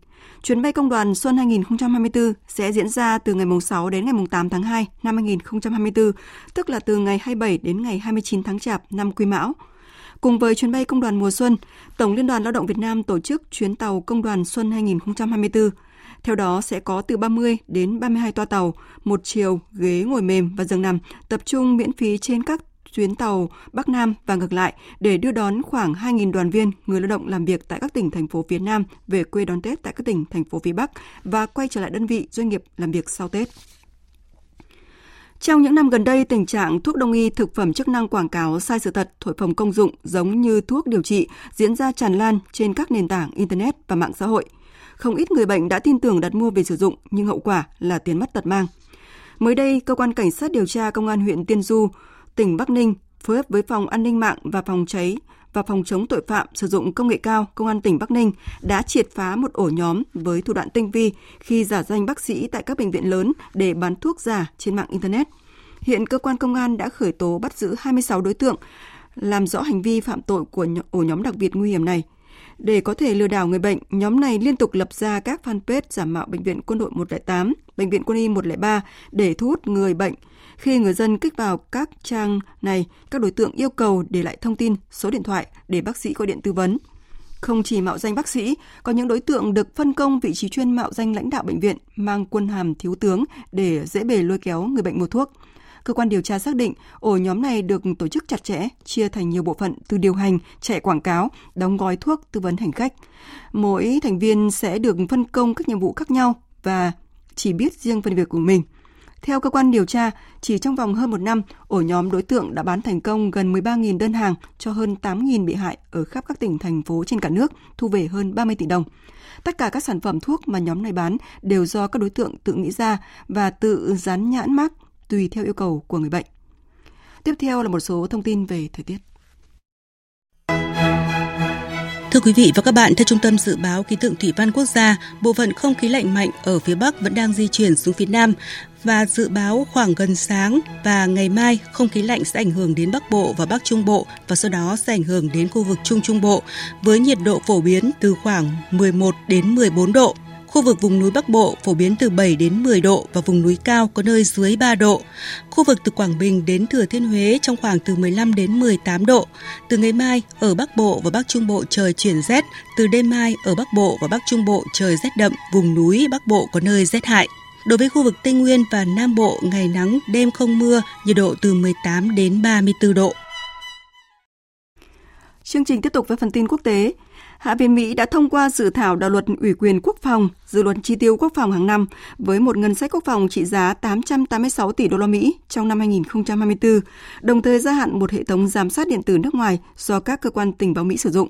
Chuyến bay công đoàn Xuân 2024 sẽ diễn ra từ ngày 6 đến ngày 8 tháng 2 năm 2024, tức là từ ngày 27 đến ngày 29 tháng Chạp năm Quý Mão. Cùng với chuyến bay công đoàn mùa xuân, Tổng Liên đoàn Lao động Việt Nam tổ chức chuyến tàu công đoàn Xuân 2024. Theo đó sẽ có từ 30 đến 32 toa tàu, một chiều, ghế ngồi mềm và giường nằm tập trung miễn phí trên các chuyến tàu Bắc Nam và ngược lại để đưa đón khoảng 2.000 đoàn viên người lao động làm việc tại các tỉnh thành phố phía Nam về quê đón Tết tại các tỉnh thành phố phía Bắc và quay trở lại đơn vị doanh nghiệp làm việc sau Tết. Trong những năm gần đây, tình trạng thuốc đông y thực phẩm chức năng quảng cáo sai sự thật, thổi phồng công dụng giống như thuốc điều trị diễn ra tràn lan trên các nền tảng Internet và mạng xã hội. Không ít người bệnh đã tin tưởng đặt mua về sử dụng nhưng hậu quả là tiền mất tật mang. Mới đây, Cơ quan Cảnh sát điều tra Công an huyện Tiên Du tỉnh Bắc Ninh phối hợp với Phòng An ninh mạng và Phòng cháy và Phòng chống tội phạm sử dụng công nghệ cao Công an tỉnh Bắc Ninh đã triệt phá một ổ nhóm với thủ đoạn tinh vi khi giả danh bác sĩ tại các bệnh viện lớn để bán thuốc giả trên mạng Internet. Hiện cơ quan công an đã khởi tố bắt giữ 26 đối tượng, làm rõ hành vi phạm tội của ổ nhóm đặc biệt nguy hiểm này. Để có thể lừa đảo người bệnh, nhóm này liên tục lập ra các fanpage giả mạo Bệnh viện Quân đội 108, Bệnh viện Quân y 103 để thu hút người bệnh – khi người dân kích vào các trang này, các đối tượng yêu cầu để lại thông tin, số điện thoại để bác sĩ gọi điện tư vấn. Không chỉ mạo danh bác sĩ, có những đối tượng được phân công vị trí chuyên mạo danh lãnh đạo bệnh viện mang quân hàm thiếu tướng để dễ bề lôi kéo người bệnh mua thuốc. Cơ quan điều tra xác định ổ nhóm này được tổ chức chặt chẽ, chia thành nhiều bộ phận từ điều hành, chạy quảng cáo, đóng gói thuốc, tư vấn hành khách. Mỗi thành viên sẽ được phân công các nhiệm vụ khác nhau và chỉ biết riêng phần việc của mình – theo cơ quan điều tra, chỉ trong vòng hơn một năm, ổ nhóm đối tượng đã bán thành công gần 13.000 đơn hàng cho hơn 8.000 bị hại ở khắp các tỉnh, thành phố trên cả nước, thu về hơn 30 tỷ đồng. Tất cả các sản phẩm thuốc mà nhóm này bán đều do các đối tượng tự nghĩ ra và tự dán nhãn mác tùy theo yêu cầu của người bệnh. Tiếp theo là một số thông tin về thời tiết. Thưa quý vị và các bạn, theo Trung tâm Dự báo Khí tượng Thủy văn Quốc gia, bộ phận không khí lạnh mạnh ở phía Bắc vẫn đang di chuyển xuống phía Nam và dự báo khoảng gần sáng và ngày mai không khí lạnh sẽ ảnh hưởng đến Bắc Bộ và Bắc Trung Bộ và sau đó sẽ ảnh hưởng đến khu vực Trung Trung Bộ với nhiệt độ phổ biến từ khoảng 11 đến 14 độ. Khu vực vùng núi Bắc Bộ phổ biến từ 7 đến 10 độ và vùng núi cao có nơi dưới 3 độ. Khu vực từ Quảng Bình đến Thừa Thiên Huế trong khoảng từ 15 đến 18 độ. Từ ngày mai, ở Bắc Bộ và Bắc Trung Bộ trời chuyển rét. Từ đêm mai, ở Bắc Bộ và Bắc Trung Bộ trời rét đậm, vùng núi Bắc Bộ có nơi rét hại. Đối với khu vực Tây Nguyên và Nam Bộ, ngày nắng, đêm không mưa, nhiệt độ từ 18 đến 34 độ. Chương trình tiếp tục với phần tin quốc tế. Hạ viện Mỹ đã thông qua dự thảo đạo luật ủy quyền quốc phòng, dự luật chi tiêu quốc phòng hàng năm với một ngân sách quốc phòng trị giá 886 tỷ đô la Mỹ trong năm 2024, đồng thời gia hạn một hệ thống giám sát điện tử nước ngoài do các cơ quan tình báo Mỹ sử dụng.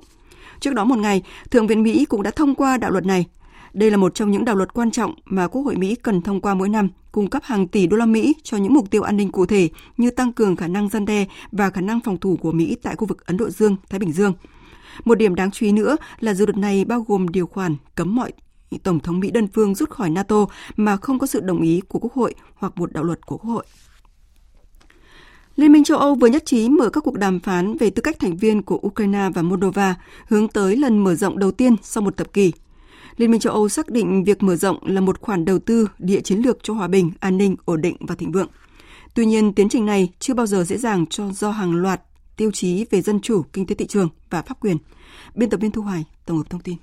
Trước đó một ngày, Thượng viện Mỹ cũng đã thông qua đạo luật này. Đây là một trong những đạo luật quan trọng mà Quốc hội Mỹ cần thông qua mỗi năm, cung cấp hàng tỷ đô la Mỹ cho những mục tiêu an ninh cụ thể như tăng cường khả năng gian đe và khả năng phòng thủ của Mỹ tại khu vực Ấn Độ Dương, Thái Bình Dương – một điểm đáng chú ý nữa là dự luật này bao gồm điều khoản cấm mọi Tổng thống Mỹ đơn phương rút khỏi NATO mà không có sự đồng ý của Quốc hội hoặc một đạo luật của Quốc hội. Liên minh châu Âu vừa nhất trí mở các cuộc đàm phán về tư cách thành viên của Ukraine và Moldova, hướng tới lần mở rộng đầu tiên sau một thập kỷ. Liên minh châu Âu xác định việc mở rộng là một khoản đầu tư địa chiến lược cho hòa bình, an ninh, ổn định và thịnh vượng. Tuy nhiên, tiến trình này chưa bao giờ dễ dàng cho do hàng loạt tiêu chí về dân chủ, kinh tế thị trường và pháp quyền. Biên tập viên Thu Hoài tổng hợp thông tin.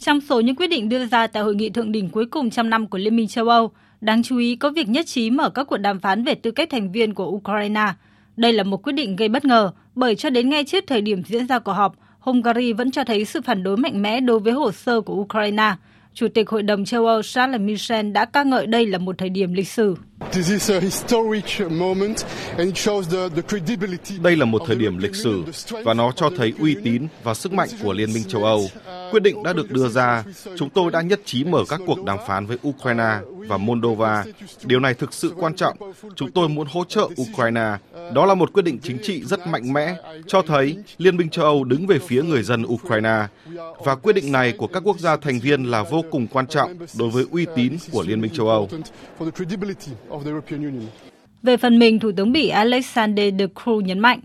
Trong số những quyết định đưa ra tại hội nghị thượng đỉnh cuối cùng trong năm của Liên minh châu Âu, đáng chú ý có việc nhất trí mở các cuộc đàm phán về tư cách thành viên của Ukraine. Đây là một quyết định gây bất ngờ bởi cho đến ngay trước thời điểm diễn ra cuộc họp, Hungary vẫn cho thấy sự phản đối mạnh mẽ đối với hồ sơ của Ukraine. Chủ tịch Hội đồng châu Âu Charles Michel đã ca ngợi đây là một thời điểm lịch sử. Đây là một thời điểm lịch sử và nó cho thấy uy tín và sức mạnh của Liên minh châu Âu. Quyết định đã được đưa ra, chúng tôi đã nhất trí mở các cuộc đàm phán với Ukraine và Moldova. Điều này thực sự quan trọng. Chúng tôi muốn hỗ trợ Ukraine. Đó là một quyết định chính trị rất mạnh mẽ, cho thấy Liên minh châu Âu đứng về phía người dân Ukraine. Và quyết định này của các quốc gia thành viên là vô cùng quan trọng đối với uy tín của Liên minh châu Âu. Về phần mình, Thủ tướng Bỉ Alexander De Croo nhấn mạnh.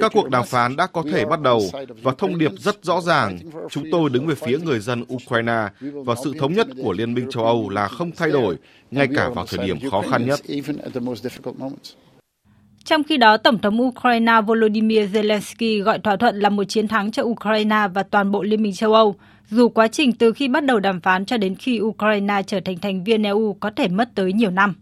Các cuộc đàm phán đã có thể bắt đầu và thông điệp rất rõ ràng. Chúng tôi đứng về phía người dân Ukraine và sự thống nhất của Liên minh châu Âu là không thay đổi, ngay cả vào thời điểm khó khăn nhất. Trong khi đó, Tổng thống Ukraine Volodymyr Zelensky gọi thỏa thuận là một chiến thắng cho Ukraine và toàn bộ Liên minh châu Âu, dù quá trình từ khi bắt đầu đàm phán cho đến khi Ukraine trở thành thành viên EU có thể mất tới nhiều năm.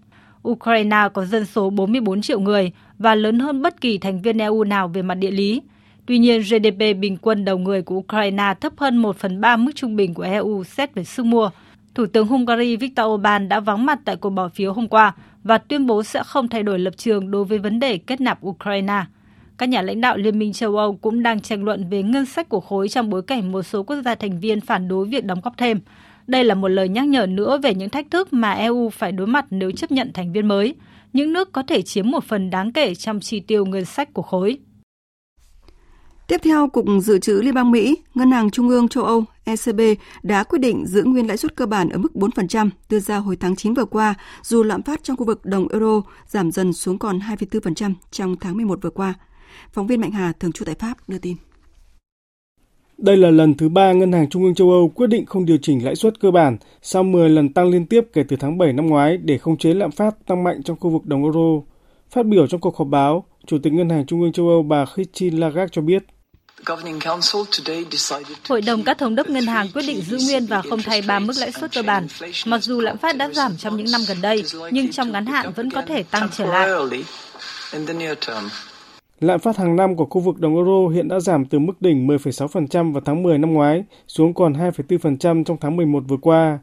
Ukraine có dân số 44 triệu người và lớn hơn bất kỳ thành viên EU nào về mặt địa lý. Tuy nhiên, GDP bình quân đầu người của Ukraine thấp hơn 1 phần 3 mức trung bình của EU xét về sức mua. Thủ tướng Hungary Viktor Orbán đã vắng mặt tại cuộc bỏ phiếu hôm qua và tuyên bố sẽ không thay đổi lập trường đối với vấn đề kết nạp Ukraine. Các nhà lãnh đạo Liên minh châu Âu cũng đang tranh luận về ngân sách của khối trong bối cảnh một số quốc gia thành viên phản đối việc đóng góp thêm. Đây là một lời nhắc nhở nữa về những thách thức mà EU phải đối mặt nếu chấp nhận thành viên mới. Những nước có thể chiếm một phần đáng kể trong chi tiêu ngân sách của khối. Tiếp theo, Cục Dự trữ Liên bang Mỹ, Ngân hàng Trung ương châu Âu ECB đã quyết định giữ nguyên lãi suất cơ bản ở mức 4% đưa ra hồi tháng 9 vừa qua, dù lạm phát trong khu vực đồng euro giảm dần xuống còn 2,4% trong tháng 11 vừa qua. Phóng viên Mạnh Hà, thường trú tại Pháp, đưa tin. Đây là lần thứ ba Ngân hàng Trung ương châu Âu quyết định không điều chỉnh lãi suất cơ bản sau 10 lần tăng liên tiếp kể từ tháng 7 năm ngoái để khống chế lạm phát tăng mạnh trong khu vực đồng euro. Phát biểu trong cuộc họp báo, Chủ tịch Ngân hàng Trung ương châu Âu bà Christine Lagarde cho biết. Hội đồng các thống đốc ngân hàng quyết định giữ nguyên và không thay ba mức lãi suất cơ bản. Mặc dù lạm phát đã giảm trong những năm gần đây, nhưng trong ngắn hạn vẫn có thể tăng trở lại. Lạm phát hàng năm của khu vực đồng euro hiện đã giảm từ mức đỉnh 10,6% vào tháng 10 năm ngoái xuống còn 2,4% trong tháng 11 vừa qua.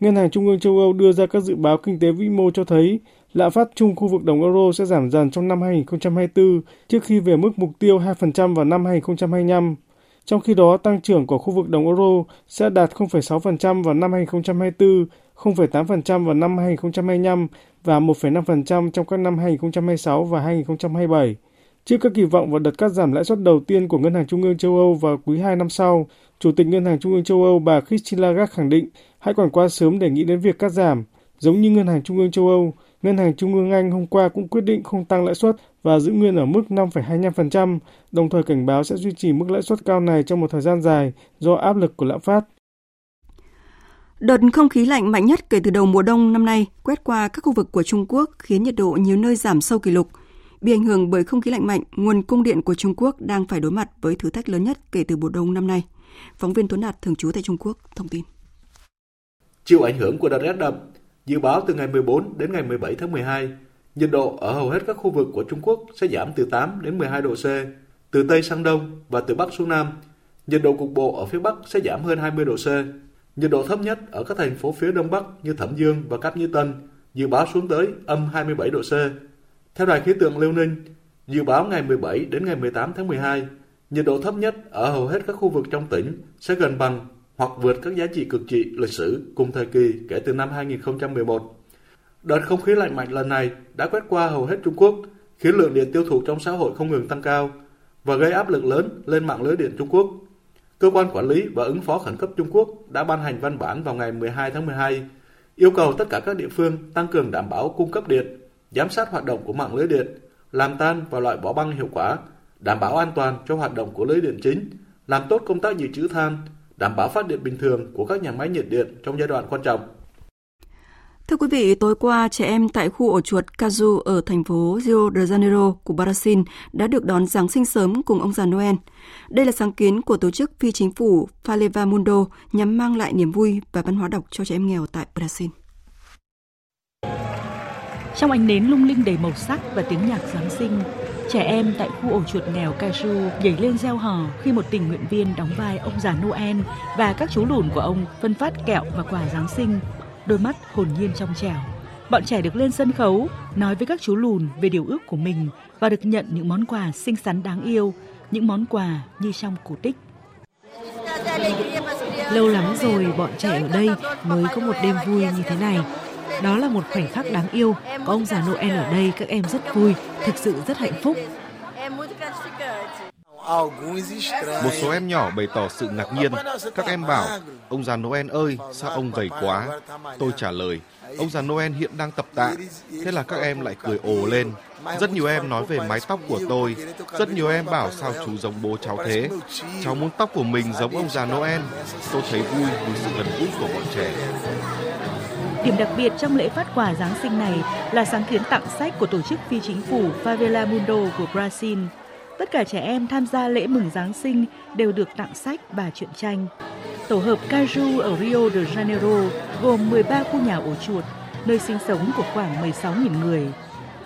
Ngân hàng Trung ương châu Âu đưa ra các dự báo kinh tế vĩ mô cho thấy lạm phát chung khu vực đồng euro sẽ giảm dần trong năm 2024 trước khi về mức mục tiêu 2% vào năm 2025. Trong khi đó, tăng trưởng của khu vực đồng euro sẽ đạt 0,6% vào năm 2024, 0,8% vào năm 2025 và 1,5% trong các năm 2026 và 2027. Trước các kỳ vọng vào đợt cắt giảm lãi suất đầu tiên của Ngân hàng Trung ương châu Âu vào quý 2 năm sau, Chủ tịch Ngân hàng Trung ương châu Âu bà Christine Lagarde khẳng định hãy còn quá sớm để nghĩ đến việc cắt giảm. Giống như Ngân hàng Trung ương châu Âu, Ngân hàng Trung ương Anh hôm qua cũng quyết định không tăng lãi suất và giữ nguyên ở mức 5,25%, đồng thời cảnh báo sẽ duy trì mức lãi suất cao này trong một thời gian dài do áp lực của lạm phát. Đợt không khí lạnh mạnh nhất kể từ đầu mùa đông năm nay quét qua các khu vực của Trung Quốc khiến nhiệt độ nhiều nơi giảm sâu kỷ lục – Bị ảnh hưởng bởi không khí lạnh mạnh, nguồn cung điện của Trung Quốc đang phải đối mặt với thử thách lớn nhất kể từ mùa đông năm nay. Phóng viên Tuấn Đạt thường trú tại Trung Quốc thông tin. Chịu ảnh hưởng của đợt rét đậm, dự báo từ ngày 14 đến ngày 17 tháng 12, nhiệt độ ở hầu hết các khu vực của Trung Quốc sẽ giảm từ 8 đến 12 độ C, từ Tây sang Đông và từ Bắc xuống Nam. Nhiệt độ cục bộ ở phía Bắc sẽ giảm hơn 20 độ C. Nhiệt độ thấp nhất ở các thành phố phía Đông Bắc như Thẩm Dương và Cát Như Tân dự báo xuống tới âm 27 độ C theo Đài khí tượng Liêu Ninh, dự báo ngày 17 đến ngày 18 tháng 12, nhiệt độ thấp nhất ở hầu hết các khu vực trong tỉnh sẽ gần bằng hoặc vượt các giá trị cực trị lịch sử cùng thời kỳ kể từ năm 2011. Đợt không khí lạnh mạnh lần này đã quét qua hầu hết Trung Quốc, khiến lượng điện tiêu thụ trong xã hội không ngừng tăng cao và gây áp lực lớn lên mạng lưới điện Trung Quốc. Cơ quan quản lý và ứng phó khẩn cấp Trung Quốc đã ban hành văn bản vào ngày 12 tháng 12 yêu cầu tất cả các địa phương tăng cường đảm bảo cung cấp điện giám sát hoạt động của mạng lưới điện, làm tan và loại bỏ băng hiệu quả, đảm bảo an toàn cho hoạt động của lưới điện chính, làm tốt công tác dự trữ than, đảm bảo phát điện bình thường của các nhà máy nhiệt điện trong giai đoạn quan trọng. Thưa quý vị, tối qua, trẻ em tại khu ổ chuột Kazu ở thành phố Rio de Janeiro của Brazil đã được đón Giáng sinh sớm cùng ông già Noel. Đây là sáng kiến của tổ chức phi chính phủ Faleva Mundo nhằm mang lại niềm vui và văn hóa đọc cho trẻ em nghèo tại Brazil. Trong ánh nến lung linh đầy màu sắc và tiếng nhạc Giáng sinh, trẻ em tại khu ổ chuột nghèo Kaiju nhảy lên gieo hò khi một tình nguyện viên đóng vai ông già Noel và các chú lùn của ông phân phát kẹo và quà Giáng sinh. Đôi mắt hồn nhiên trong trẻo. Bọn trẻ được lên sân khấu, nói với các chú lùn về điều ước của mình và được nhận những món quà xinh xắn đáng yêu, những món quà như trong cổ tích. Lâu lắm rồi bọn trẻ ở đây mới có một đêm vui như thế này. Đó là một khoảnh khắc đáng yêu. Có ông già Noel ở đây các em rất vui, thực sự rất hạnh phúc. Một số em nhỏ bày tỏ sự ngạc nhiên. Các em bảo, ông già Noel ơi, sao ông gầy quá? Tôi trả lời, ông già Noel hiện đang tập tạ. Thế là các em lại cười ồ lên. Rất nhiều em nói về mái tóc của tôi. Rất nhiều em bảo sao chú giống bố cháu thế. Cháu muốn tóc của mình giống ông già Noel. Tôi thấy vui vì sự gần gũi của bọn trẻ. Điểm đặc biệt trong lễ phát quà Giáng sinh này là sáng kiến tặng sách của tổ chức phi chính phủ Favela Mundo của Brazil. Tất cả trẻ em tham gia lễ mừng Giáng sinh đều được tặng sách và truyện tranh. Tổ hợp Caju ở Rio de Janeiro gồm 13 khu nhà ổ chuột, nơi sinh sống của khoảng 16.000 người.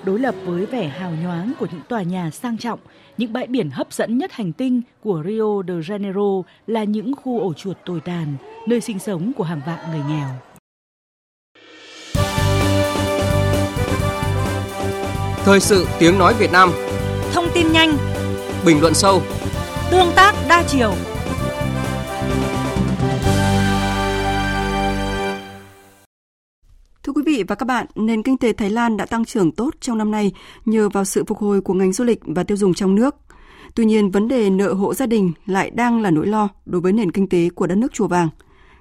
Đối lập với vẻ hào nhoáng của những tòa nhà sang trọng, những bãi biển hấp dẫn nhất hành tinh của Rio de Janeiro là những khu ổ chuột tồi tàn, nơi sinh sống của hàng vạn người nghèo. Thời sự tiếng nói Việt Nam. Thông tin nhanh. Bình luận sâu. Tương tác đa chiều. Thưa quý vị và các bạn, nền kinh tế Thái Lan đã tăng trưởng tốt trong năm nay nhờ vào sự phục hồi của ngành du lịch và tiêu dùng trong nước. Tuy nhiên, vấn đề nợ hộ gia đình lại đang là nỗi lo đối với nền kinh tế của đất nước chùa vàng –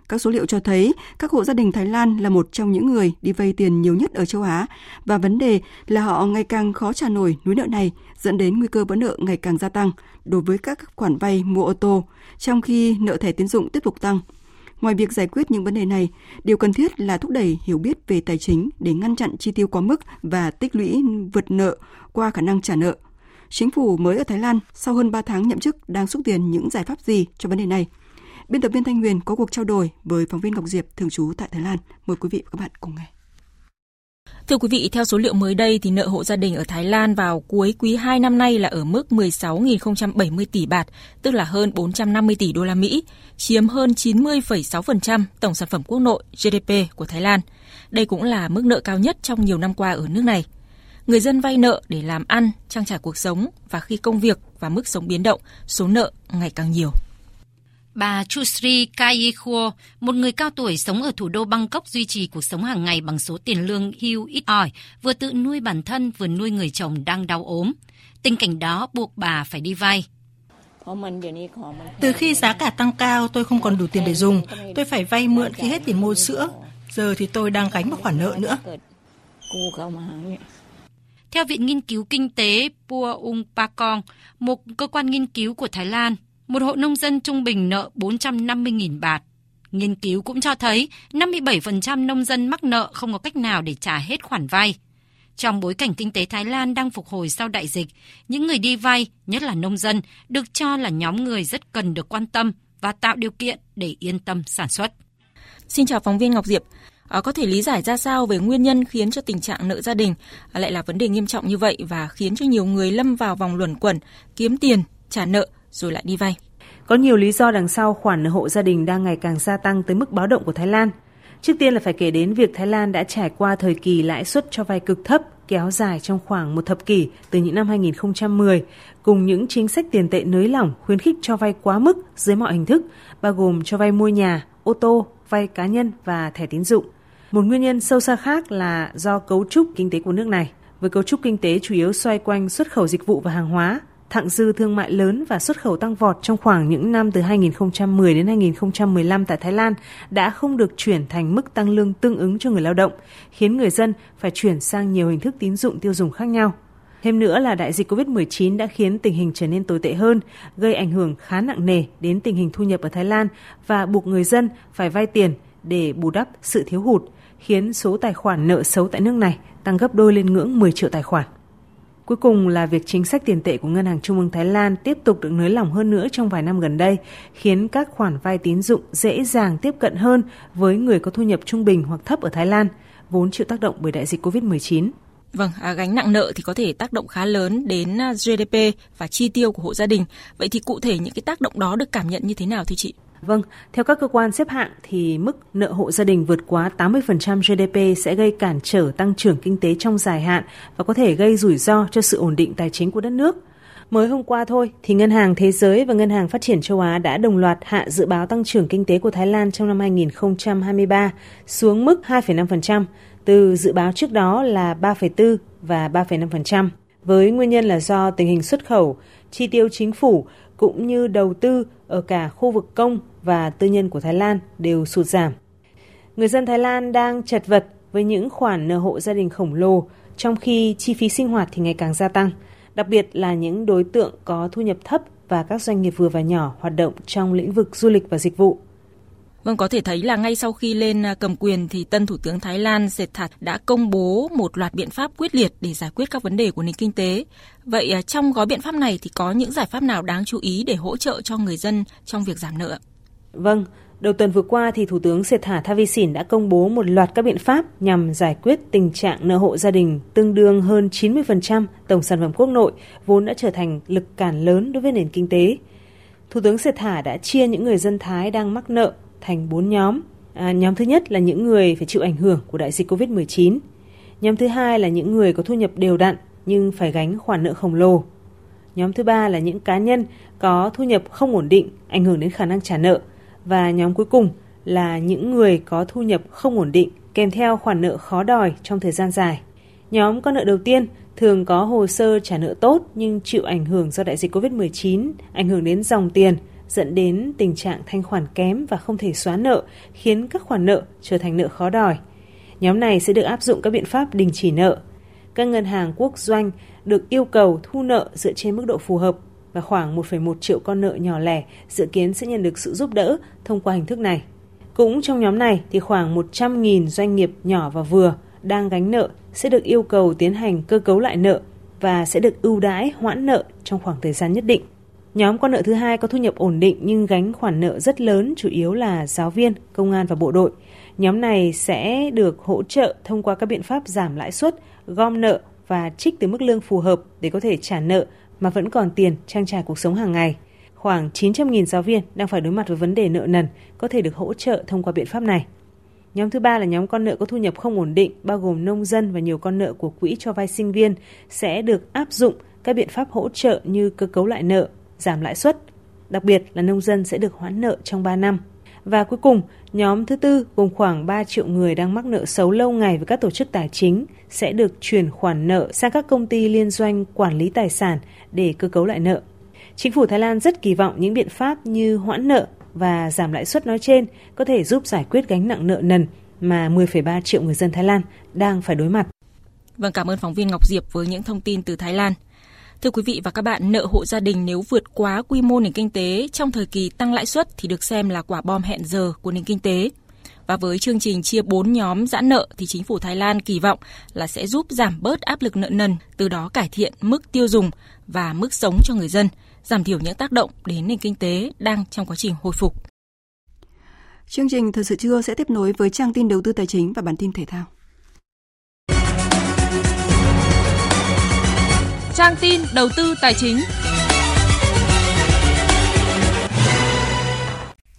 các số liệu cho thấy các hộ gia đình Thái Lan là một trong những người đi vay tiền nhiều nhất ở châu Á và vấn đề là họ ngày càng khó trả nổi núi nợ này dẫn đến nguy cơ vỡ nợ ngày càng gia tăng đối với các khoản vay mua ô tô, trong khi nợ thẻ tín dụng tiếp tục tăng. Ngoài việc giải quyết những vấn đề này, điều cần thiết là thúc đẩy hiểu biết về tài chính để ngăn chặn chi tiêu quá mức và tích lũy vượt nợ qua khả năng trả nợ. Chính phủ mới ở Thái Lan sau hơn 3 tháng nhậm chức đang xúc tiền những giải pháp gì cho vấn đề này? Biên tập viên Thanh Huyền có cuộc trao đổi với phóng viên Ngọc Diệp thường trú tại Thái Lan. Mời quý vị và các bạn cùng nghe. Thưa quý vị, theo số liệu mới đây thì nợ hộ gia đình ở Thái Lan vào cuối quý 2 năm nay là ở mức 16.070 tỷ bạt, tức là hơn 450 tỷ đô la Mỹ, chiếm hơn 90,6% tổng sản phẩm quốc nội GDP của Thái Lan. Đây cũng là mức nợ cao nhất trong nhiều năm qua ở nước này. Người dân vay nợ để làm ăn, trang trải cuộc sống và khi công việc và mức sống biến động, số nợ ngày càng nhiều. Bà Chusri Kayekhuo, một người cao tuổi sống ở thủ đô Bangkok duy trì cuộc sống hàng ngày bằng số tiền lương hưu ít ỏi, vừa tự nuôi bản thân vừa nuôi người chồng đang đau ốm. Tình cảnh đó buộc bà phải đi vay. Từ khi giá cả tăng cao, tôi không còn đủ tiền để dùng. Tôi phải vay mượn khi hết tiền mua sữa. Giờ thì tôi đang gánh một khoản nợ nữa. Theo Viện Nghiên cứu Kinh tế Pua Ung Pakong, một cơ quan nghiên cứu của Thái Lan, một hộ nông dân trung bình nợ 450.000 bạt. Nghiên cứu cũng cho thấy 57% nông dân mắc nợ không có cách nào để trả hết khoản vay. Trong bối cảnh kinh tế Thái Lan đang phục hồi sau đại dịch, những người đi vay, nhất là nông dân, được cho là nhóm người rất cần được quan tâm và tạo điều kiện để yên tâm sản xuất. Xin chào phóng viên Ngọc Diệp. À, có thể lý giải ra sao về nguyên nhân khiến cho tình trạng nợ gia đình à, lại là vấn đề nghiêm trọng như vậy và khiến cho nhiều người lâm vào vòng luẩn quẩn, kiếm tiền, trả nợ rồi lại đi vay. Có nhiều lý do đằng sau khoản nợ hộ gia đình đang ngày càng gia tăng tới mức báo động của Thái Lan. Trước tiên là phải kể đến việc Thái Lan đã trải qua thời kỳ lãi suất cho vay cực thấp kéo dài trong khoảng một thập kỷ từ những năm 2010, cùng những chính sách tiền tệ nới lỏng khuyến khích cho vay quá mức dưới mọi hình thức, bao gồm cho vay mua nhà, ô tô, vay cá nhân và thẻ tín dụng. Một nguyên nhân sâu xa khác là do cấu trúc kinh tế của nước này, với cấu trúc kinh tế chủ yếu xoay quanh xuất khẩu dịch vụ và hàng hóa, thặng dư thương mại lớn và xuất khẩu tăng vọt trong khoảng những năm từ 2010 đến 2015 tại Thái Lan đã không được chuyển thành mức tăng lương tương ứng cho người lao động, khiến người dân phải chuyển sang nhiều hình thức tín dụng tiêu dùng khác nhau. Thêm nữa là đại dịch COVID-19 đã khiến tình hình trở nên tồi tệ hơn, gây ảnh hưởng khá nặng nề đến tình hình thu nhập ở Thái Lan và buộc người dân phải vay tiền để bù đắp sự thiếu hụt, khiến số tài khoản nợ xấu tại nước này tăng gấp đôi lên ngưỡng 10 triệu tài khoản. Cuối cùng là việc chính sách tiền tệ của Ngân hàng Trung ương Thái Lan tiếp tục được nới lỏng hơn nữa trong vài năm gần đây, khiến các khoản vay tín dụng dễ dàng tiếp cận hơn với người có thu nhập trung bình hoặc thấp ở Thái Lan, vốn chịu tác động bởi đại dịch COVID-19. Vâng, à, gánh nặng nợ thì có thể tác động khá lớn đến à, GDP và chi tiêu của hộ gia đình. Vậy thì cụ thể những cái tác động đó được cảm nhận như thế nào thưa chị? Vâng, theo các cơ quan xếp hạng thì mức nợ hộ gia đình vượt quá 80% GDP sẽ gây cản trở tăng trưởng kinh tế trong dài hạn và có thể gây rủi ro cho sự ổn định tài chính của đất nước. Mới hôm qua thôi thì Ngân hàng Thế giới và Ngân hàng Phát triển châu Á đã đồng loạt hạ dự báo tăng trưởng kinh tế của Thái Lan trong năm 2023 xuống mức 2,5%, từ dự báo trước đó là 3,4 và 3,5%. Với nguyên nhân là do tình hình xuất khẩu, chi tiêu chính phủ cũng như đầu tư ở cả khu vực công và tư nhân của Thái Lan đều sụt giảm. Người dân Thái Lan đang chật vật với những khoản nợ hộ gia đình khổng lồ, trong khi chi phí sinh hoạt thì ngày càng gia tăng, đặc biệt là những đối tượng có thu nhập thấp và các doanh nghiệp vừa và nhỏ hoạt động trong lĩnh vực du lịch và dịch vụ. Vâng, có thể thấy là ngay sau khi lên à, cầm quyền thì tân thủ tướng Thái Lan Sethat đã công bố một loạt biện pháp quyết liệt để giải quyết các vấn đề của nền kinh tế. Vậy à, trong gói biện pháp này thì có những giải pháp nào đáng chú ý để hỗ trợ cho người dân trong việc giảm nợ? Vâng, Đầu tuần vừa qua thì Thủ tướng Sethar Thavisin đã công bố một loạt các biện pháp nhằm giải quyết tình trạng nợ hộ gia đình tương đương hơn 90% tổng sản phẩm quốc nội vốn đã trở thành lực cản lớn đối với nền kinh tế. Thủ tướng Sethar đã chia những người dân Thái đang mắc nợ thành 4 nhóm. À, nhóm thứ nhất là những người phải chịu ảnh hưởng của đại dịch COVID-19. Nhóm thứ hai là những người có thu nhập đều đặn nhưng phải gánh khoản nợ khổng lồ. Nhóm thứ ba là những cá nhân có thu nhập không ổn định, ảnh hưởng đến khả năng trả nợ. Và nhóm cuối cùng là những người có thu nhập không ổn định kèm theo khoản nợ khó đòi trong thời gian dài. Nhóm con nợ đầu tiên thường có hồ sơ trả nợ tốt nhưng chịu ảnh hưởng do đại dịch COVID-19, ảnh hưởng đến dòng tiền, dẫn đến tình trạng thanh khoản kém và không thể xóa nợ, khiến các khoản nợ trở thành nợ khó đòi. Nhóm này sẽ được áp dụng các biện pháp đình chỉ nợ. Các ngân hàng quốc doanh được yêu cầu thu nợ dựa trên mức độ phù hợp và khoảng 1,1 triệu con nợ nhỏ lẻ dự kiến sẽ nhận được sự giúp đỡ thông qua hình thức này. Cũng trong nhóm này thì khoảng 100.000 doanh nghiệp nhỏ và vừa đang gánh nợ sẽ được yêu cầu tiến hành cơ cấu lại nợ và sẽ được ưu đãi hoãn nợ trong khoảng thời gian nhất định. Nhóm con nợ thứ hai có thu nhập ổn định nhưng gánh khoản nợ rất lớn chủ yếu là giáo viên, công an và bộ đội. Nhóm này sẽ được hỗ trợ thông qua các biện pháp giảm lãi suất, gom nợ và trích từ mức lương phù hợp để có thể trả nợ mà vẫn còn tiền trang trải cuộc sống hàng ngày. Khoảng 900.000 giáo viên đang phải đối mặt với vấn đề nợ nần có thể được hỗ trợ thông qua biện pháp này. Nhóm thứ ba là nhóm con nợ có thu nhập không ổn định, bao gồm nông dân và nhiều con nợ của quỹ cho vay sinh viên sẽ được áp dụng các biện pháp hỗ trợ như cơ cấu lại nợ, giảm lãi suất. Đặc biệt là nông dân sẽ được hoãn nợ trong 3 năm. Và cuối cùng, nhóm thứ tư gồm khoảng 3 triệu người đang mắc nợ xấu lâu ngày với các tổ chức tài chính sẽ được chuyển khoản nợ sang các công ty liên doanh quản lý tài sản để cơ cấu lại nợ. Chính phủ Thái Lan rất kỳ vọng những biện pháp như hoãn nợ và giảm lãi suất nói trên có thể giúp giải quyết gánh nặng nợ nần mà 10,3 triệu người dân Thái Lan đang phải đối mặt. Vâng, cảm ơn phóng viên Ngọc Diệp với những thông tin từ Thái Lan. Thưa quý vị và các bạn, nợ hộ gia đình nếu vượt quá quy mô nền kinh tế trong thời kỳ tăng lãi suất thì được xem là quả bom hẹn giờ của nền kinh tế. Và với chương trình chia 4 nhóm giãn nợ thì chính phủ Thái Lan kỳ vọng là sẽ giúp giảm bớt áp lực nợ nần, từ đó cải thiện mức tiêu dùng và mức sống cho người dân, giảm thiểu những tác động đến nền kinh tế đang trong quá trình hồi phục. Chương trình Thời sự trưa sẽ tiếp nối với trang tin đầu tư tài chính và bản tin thể thao. Trang tin đầu tư tài chính.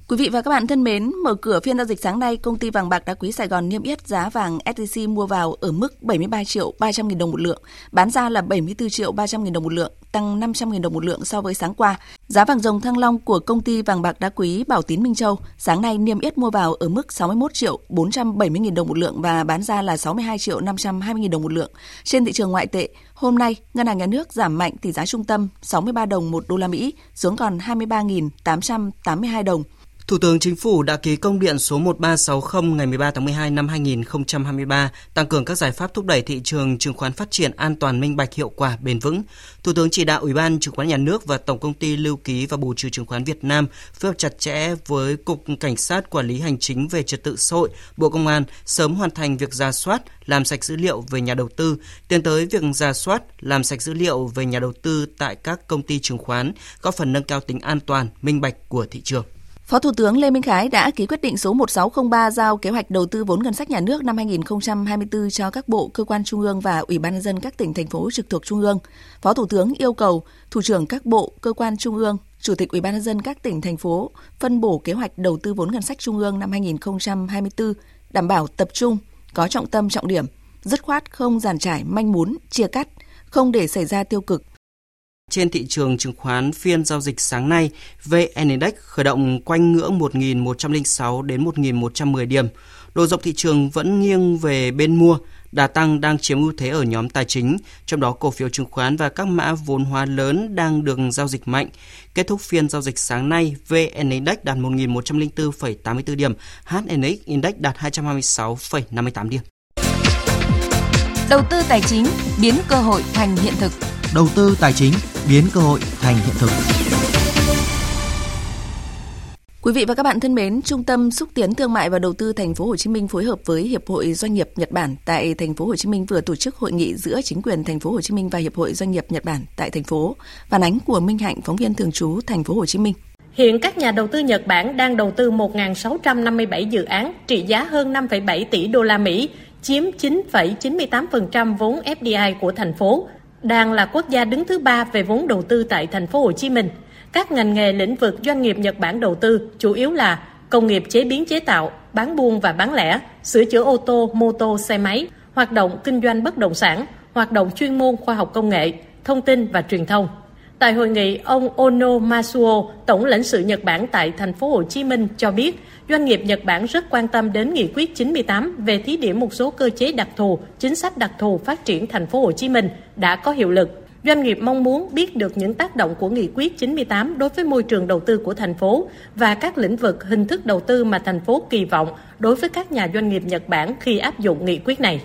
Quý vị và các bạn thân mến, mở cửa phiên giao dịch sáng nay, công ty vàng bạc đá quý Sài Gòn niêm yết giá vàng SJC mua vào ở mức 73 triệu 300 nghìn đồng một lượng, bán ra là 74 triệu 300 nghìn đồng một lượng, tăng 500 nghìn đồng một lượng so với sáng qua. Giá vàng dòng thăng long của công ty vàng bạc đá quý Bảo Tín Minh Châu sáng nay niêm yết mua vào ở mức 61 triệu 470 nghìn đồng một lượng và bán ra là 62 triệu 520 nghìn đồng một lượng. Trên thị trường ngoại tệ, hôm nay, Ngân hàng Nhà nước giảm mạnh tỷ giá trung tâm 63 đồng một đô la Mỹ, xuống còn 23.882 đồng. Thủ tướng Chính phủ đã ký công điện số 1360 ngày 13 tháng 12 năm 2023 tăng cường các giải pháp thúc đẩy thị trường chứng khoán phát triển an toàn minh bạch hiệu quả bền vững. Thủ tướng chỉ đạo Ủy ban Chứng khoán Nhà nước và Tổng công ty Lưu ký và Bù trừ chứng khoán Việt Nam phối hợp chặt chẽ với Cục Cảnh sát Quản lý Hành chính về Trật tự xã hội, Bộ Công an sớm hoàn thành việc ra soát, làm sạch dữ liệu về nhà đầu tư, tiến tới việc ra soát, làm sạch dữ liệu về nhà đầu tư tại các công ty chứng khoán, góp phần nâng cao tính an toàn, minh bạch của thị trường. Phó Thủ tướng Lê Minh Khái đã ký quyết định số 1603 giao kế hoạch đầu tư vốn ngân sách nhà nước năm 2024 cho các bộ, cơ quan trung ương và Ủy ban nhân dân các tỉnh thành phố trực thuộc trung ương. Phó Thủ tướng yêu cầu thủ trưởng các bộ, cơ quan trung ương, Chủ tịch Ủy ban nhân dân các tỉnh thành phố phân bổ kế hoạch đầu tư vốn ngân sách trung ương năm 2024 đảm bảo tập trung, có trọng tâm trọng điểm, dứt khoát không giàn trải manh mún, chia cắt, không để xảy ra tiêu cực, trên thị trường chứng khoán phiên giao dịch sáng nay, VN Index khởi động quanh ngưỡng 1.106 đến 1.110 điểm. Độ rộng thị trường vẫn nghiêng về bên mua, Đà tăng đang chiếm ưu thế ở nhóm tài chính, trong đó cổ phiếu chứng khoán và các mã vốn hóa lớn đang được giao dịch mạnh. Kết thúc phiên giao dịch sáng nay, VN Index đạt 1.104,84 điểm, HNX Index đạt 226,58 điểm. Đầu tư tài chính biến cơ hội thành hiện thực. Đầu tư tài chính biến cơ hội thành hiện thực. Quý vị và các bạn thân mến, Trung tâm xúc tiến thương mại và đầu tư thành phố Hồ Chí Minh phối hợp với Hiệp hội Doanh nghiệp Nhật Bản tại thành phố Hồ Chí Minh vừa tổ chức hội nghị giữa chính quyền thành phố Hồ Chí Minh và Hiệp hội Doanh nghiệp Nhật Bản tại thành phố. Phản ánh của Minh Hạnh, phóng viên thường trú thành phố Hồ Chí Minh. Hiện các nhà đầu tư Nhật Bản đang đầu tư 1.657 dự án trị giá hơn 5,7 tỷ đô la Mỹ, chiếm 9,98% vốn FDI của thành phố, đang là quốc gia đứng thứ ba về vốn đầu tư tại thành phố Hồ Chí Minh. Các ngành nghề lĩnh vực doanh nghiệp Nhật Bản đầu tư chủ yếu là công nghiệp chế biến chế tạo, bán buôn và bán lẻ, sửa chữa ô tô, mô tô, xe máy, hoạt động kinh doanh bất động sản, hoạt động chuyên môn khoa học công nghệ, thông tin và truyền thông. Tại hội nghị, ông Ono Masuo, tổng lãnh sự Nhật Bản tại thành phố Hồ Chí Minh cho biết, doanh nghiệp Nhật Bản rất quan tâm đến nghị quyết 98 về thí điểm một số cơ chế đặc thù, chính sách đặc thù phát triển thành phố Hồ Chí Minh đã có hiệu lực. Doanh nghiệp mong muốn biết được những tác động của nghị quyết 98 đối với môi trường đầu tư của thành phố và các lĩnh vực hình thức đầu tư mà thành phố kỳ vọng đối với các nhà doanh nghiệp Nhật Bản khi áp dụng nghị quyết này.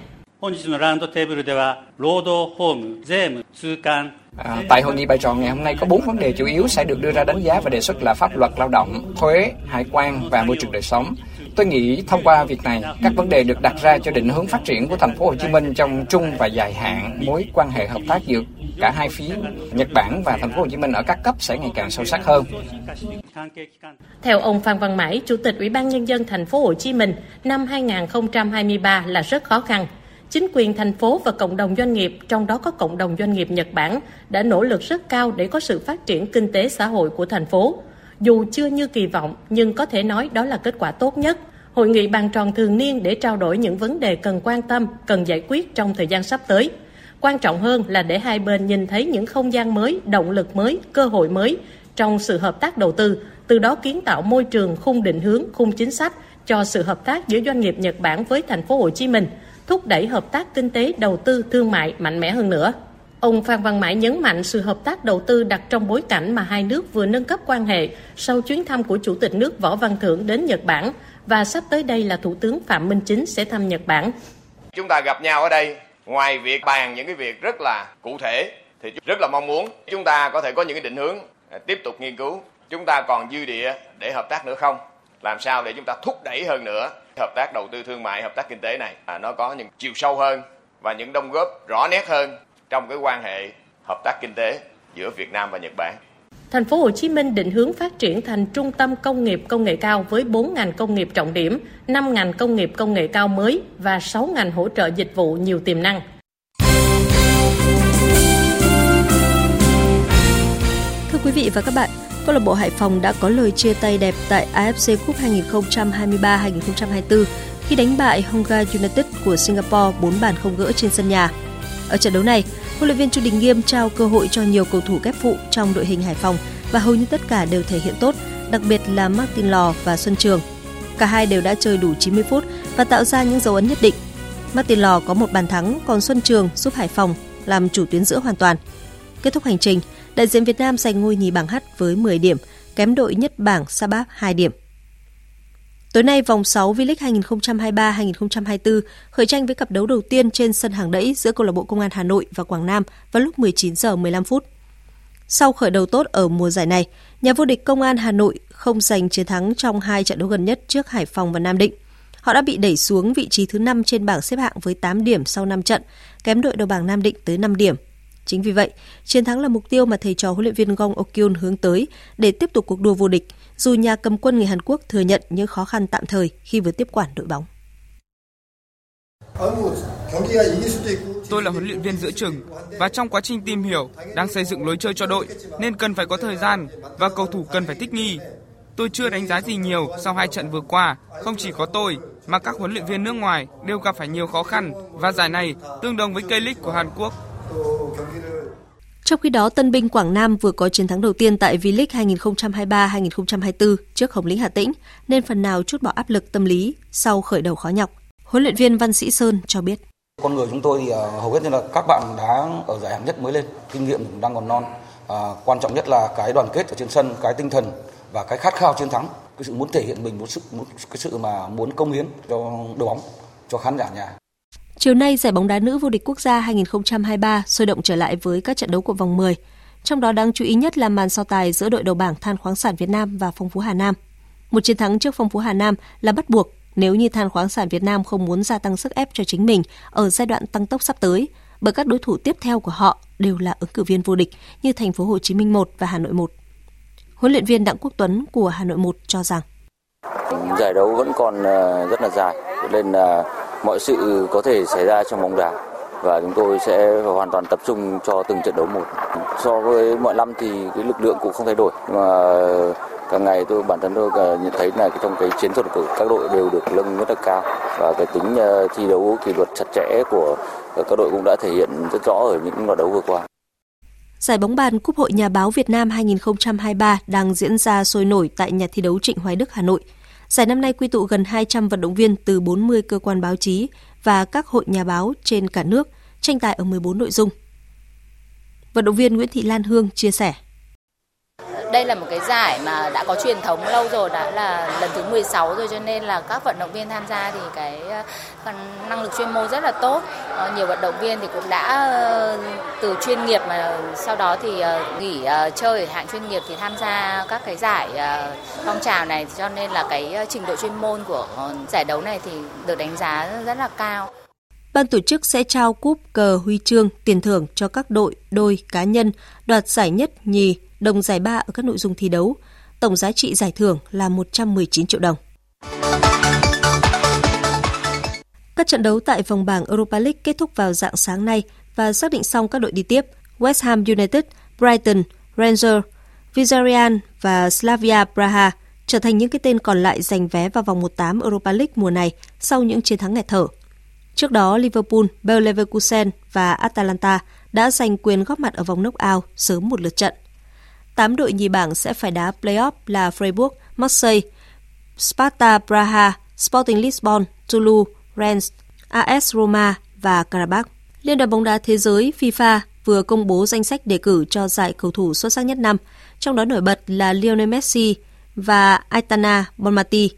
À, tại hội nghị bài tròn ngày hôm nay có bốn vấn đề chủ yếu sẽ được đưa ra đánh giá và đề xuất là pháp luật lao động, thuế, hải quan và môi trường đời sống. Tôi nghĩ thông qua việc này, các vấn đề được đặt ra cho định hướng phát triển của thành phố Hồ Chí Minh trong trung và dài hạn, mối quan hệ hợp tác giữa cả hai phía Nhật Bản và thành phố Hồ Chí Minh ở các cấp sẽ ngày càng sâu sắc hơn. Theo ông Phan Văn Mãi, Chủ tịch Ủy ban nhân dân thành phố Hồ Chí Minh, năm 2023 là rất khó khăn. Chính quyền thành phố và cộng đồng doanh nghiệp, trong đó có cộng đồng doanh nghiệp Nhật Bản, đã nỗ lực rất cao để có sự phát triển kinh tế xã hội của thành phố. Dù chưa như kỳ vọng, nhưng có thể nói đó là kết quả tốt nhất. Hội nghị bàn tròn thường niên để trao đổi những vấn đề cần quan tâm, cần giải quyết trong thời gian sắp tới. Quan trọng hơn là để hai bên nhìn thấy những không gian mới, động lực mới, cơ hội mới trong sự hợp tác đầu tư, từ đó kiến tạo môi trường khung định hướng, khung chính sách cho sự hợp tác giữa doanh nghiệp Nhật Bản với thành phố Hồ Chí Minh, thúc đẩy hợp tác kinh tế, đầu tư, thương mại mạnh mẽ hơn nữa. Ông Phan Văn Mãi nhấn mạnh sự hợp tác đầu tư đặt trong bối cảnh mà hai nước vừa nâng cấp quan hệ sau chuyến thăm của Chủ tịch nước Võ Văn Thưởng đến Nhật Bản và sắp tới đây là Thủ tướng Phạm Minh Chính sẽ thăm Nhật Bản. Chúng ta gặp nhau ở đây ngoài việc bàn những cái việc rất là cụ thể thì rất là mong muốn chúng ta có thể có những cái định hướng à, tiếp tục nghiên cứu chúng ta còn dư địa để hợp tác nữa không làm sao để chúng ta thúc đẩy hơn nữa hợp tác đầu tư thương mại hợp tác kinh tế này à, nó có những chiều sâu hơn và những đóng góp rõ nét hơn trong cái quan hệ hợp tác kinh tế giữa Việt Nam và Nhật Bản. Thành phố Hồ Chí Minh định hướng phát triển thành trung tâm công nghiệp công nghệ cao với 4 ngành công nghiệp trọng điểm, 5 ngành công nghiệp công nghệ cao mới và 6 ngành hỗ trợ dịch vụ nhiều tiềm năng. Thưa quý vị và các bạn, câu lạc bộ Hải Phòng đã có lời chia tay đẹp tại AFC Cup 2023-2024 khi đánh bại Honga United của Singapore 4 bàn không gỡ trên sân nhà. Ở trận đấu này, huấn luyện viên Chu Đình Nghiêm trao cơ hội cho nhiều cầu thủ kép phụ trong đội hình Hải Phòng và hầu như tất cả đều thể hiện tốt, đặc biệt là Martin Lò và Xuân Trường. Cả hai đều đã chơi đủ 90 phút và tạo ra những dấu ấn nhất định. Martin Lò có một bàn thắng, còn Xuân Trường giúp Hải Phòng làm chủ tuyến giữa hoàn toàn. Kết thúc hành trình, đại diện Việt Nam giành ngôi nhì bảng H với 10 điểm, kém đội nhất bảng Sabah 2 điểm. Tối nay, vòng 6 V-League 2023-2024 khởi tranh với cặp đấu đầu tiên trên sân hàng đẫy giữa câu lạc bộ Công an Hà Nội và Quảng Nam vào lúc 19 giờ 15 phút. Sau khởi đầu tốt ở mùa giải này, nhà vô địch Công an Hà Nội không giành chiến thắng trong hai trận đấu gần nhất trước Hải Phòng và Nam Định. Họ đã bị đẩy xuống vị trí thứ 5 trên bảng xếp hạng với 8 điểm sau 5 trận, kém đội đầu bảng Nam Định tới 5 điểm. Chính vì vậy, chiến thắng là mục tiêu mà thầy trò huấn luyện viên Gong Okyun hướng tới để tiếp tục cuộc đua vô địch, dù nhà cầm quân người Hàn Quốc thừa nhận những khó khăn tạm thời khi vừa tiếp quản đội bóng. Tôi là huấn luyện viên giữa chừng và trong quá trình tìm hiểu đang xây dựng lối chơi cho đội nên cần phải có thời gian và cầu thủ cần phải thích nghi. Tôi chưa đánh giá gì nhiều sau hai trận vừa qua, không chỉ có tôi mà các huấn luyện viên nước ngoài đều gặp phải nhiều khó khăn và giải này tương đồng với K-League của Hàn Quốc. Trong khi đó, Tân binh Quảng Nam vừa có chiến thắng đầu tiên tại V-League 2023-2024 trước Hồng Lĩnh Hà Tĩnh, nên phần nào chút bỏ áp lực tâm lý sau khởi đầu khó nhọc. Huấn luyện viên Văn Sĩ Sơn cho biết. Con người chúng tôi thì ờ, hầu hết như là các bạn đã ở giải hạng nhất mới lên, kinh nghiệm cũng đang còn non. À, quan trọng nhất là cái đoàn kết ở trên sân, cái tinh thần và cái khát khao chiến thắng, cái sự muốn thể hiện mình, một sự một cái sự mà muốn công hiến cho đội bóng, cho khán giả nhà. Chiều nay, giải bóng đá nữ vô địch quốc gia 2023 sôi động trở lại với các trận đấu của vòng 10. Trong đó đáng chú ý nhất là màn so tài giữa đội đầu bảng Than khoáng sản Việt Nam và Phong Phú Hà Nam. Một chiến thắng trước Phong Phú Hà Nam là bắt buộc nếu như Than khoáng sản Việt Nam không muốn gia tăng sức ép cho chính mình ở giai đoạn tăng tốc sắp tới, bởi các đối thủ tiếp theo của họ đều là ứng cử viên vô địch như Thành phố Hồ Chí Minh 1 và Hà Nội 1. Huấn luyện viên Đặng Quốc Tuấn của Hà Nội 1 cho rằng giải đấu vẫn còn ờ, rất là dài nên là mọi sự có thể xảy ra trong bóng đá và chúng tôi sẽ hoàn toàn tập trung cho từng trận đấu một. So với mọi năm thì cái lực lượng cũng không thay đổi nhưng mà càng ngày tôi bản thân tôi nhận thấy là trong cái chiến thuật của các đội đều được nâng rất là cao và cái tính ờ, thi đấu kỷ luật chặt chẽ của các đội cũng đã thể hiện rất rõ ở những loạt đấu vừa qua. Giải bóng bàn Cúp hội Nhà báo Việt Nam 2023 đang diễn ra sôi nổi tại nhà thi đấu Trịnh Hoài Đức, Hà Nội. Giải năm nay quy tụ gần 200 vận động viên từ 40 cơ quan báo chí và các hội nhà báo trên cả nước, tranh tài ở 14 nội dung. Vận động viên Nguyễn Thị Lan Hương chia sẻ. Đây là một cái giải mà đã có truyền thống lâu rồi, đã là lần thứ 16 rồi cho nên là các vận động viên tham gia thì cái ờ, năng lực chuyên môn rất là tốt. Ờ, nhiều vận động viên thì cũng đã ờ, từ chuyên nghiệp mà sau đó thì nghỉ chơi ở hạng chuyên nghiệp thì tham gia các cái giải phong trào này cho nên là cái trình độ chuyên môn của giải đấu này thì được đánh giá rất là cao. Ban tổ chức sẽ trao cúp cờ huy chương tiền thưởng cho các đội, đôi, cá nhân đoạt giải nhất, nhì, đồng giải ba ở các nội dung thi đấu. Tổng giá trị giải thưởng là 119 triệu đồng. Các trận đấu tại vòng bảng Europa League kết thúc vào dạng sáng nay và xác định xong các đội đi tiếp West Ham United, Brighton, Rangers, Villarreal và Slavia Praha trở thành những cái tên còn lại giành vé vào vòng 1/8 Europa League mùa này sau những chiến thắng nghẹt thở. Trước đó, Liverpool, Bayer Leverkusen và Atalanta đã giành quyền góp mặt ở vòng knock-out sớm một lượt trận. 8 đội nhì bảng sẽ phải đá playoff là Freiburg, Marseille, Sparta Praha, Sporting Lisbon, Toulouse, Rennes, AS Roma và Karabakh. Liên đoàn bóng đá thế giới FIFA vừa công bố danh sách đề cử cho giải cầu thủ xuất sắc nhất năm, trong đó nổi bật là Lionel Messi và Aitana Bonmati.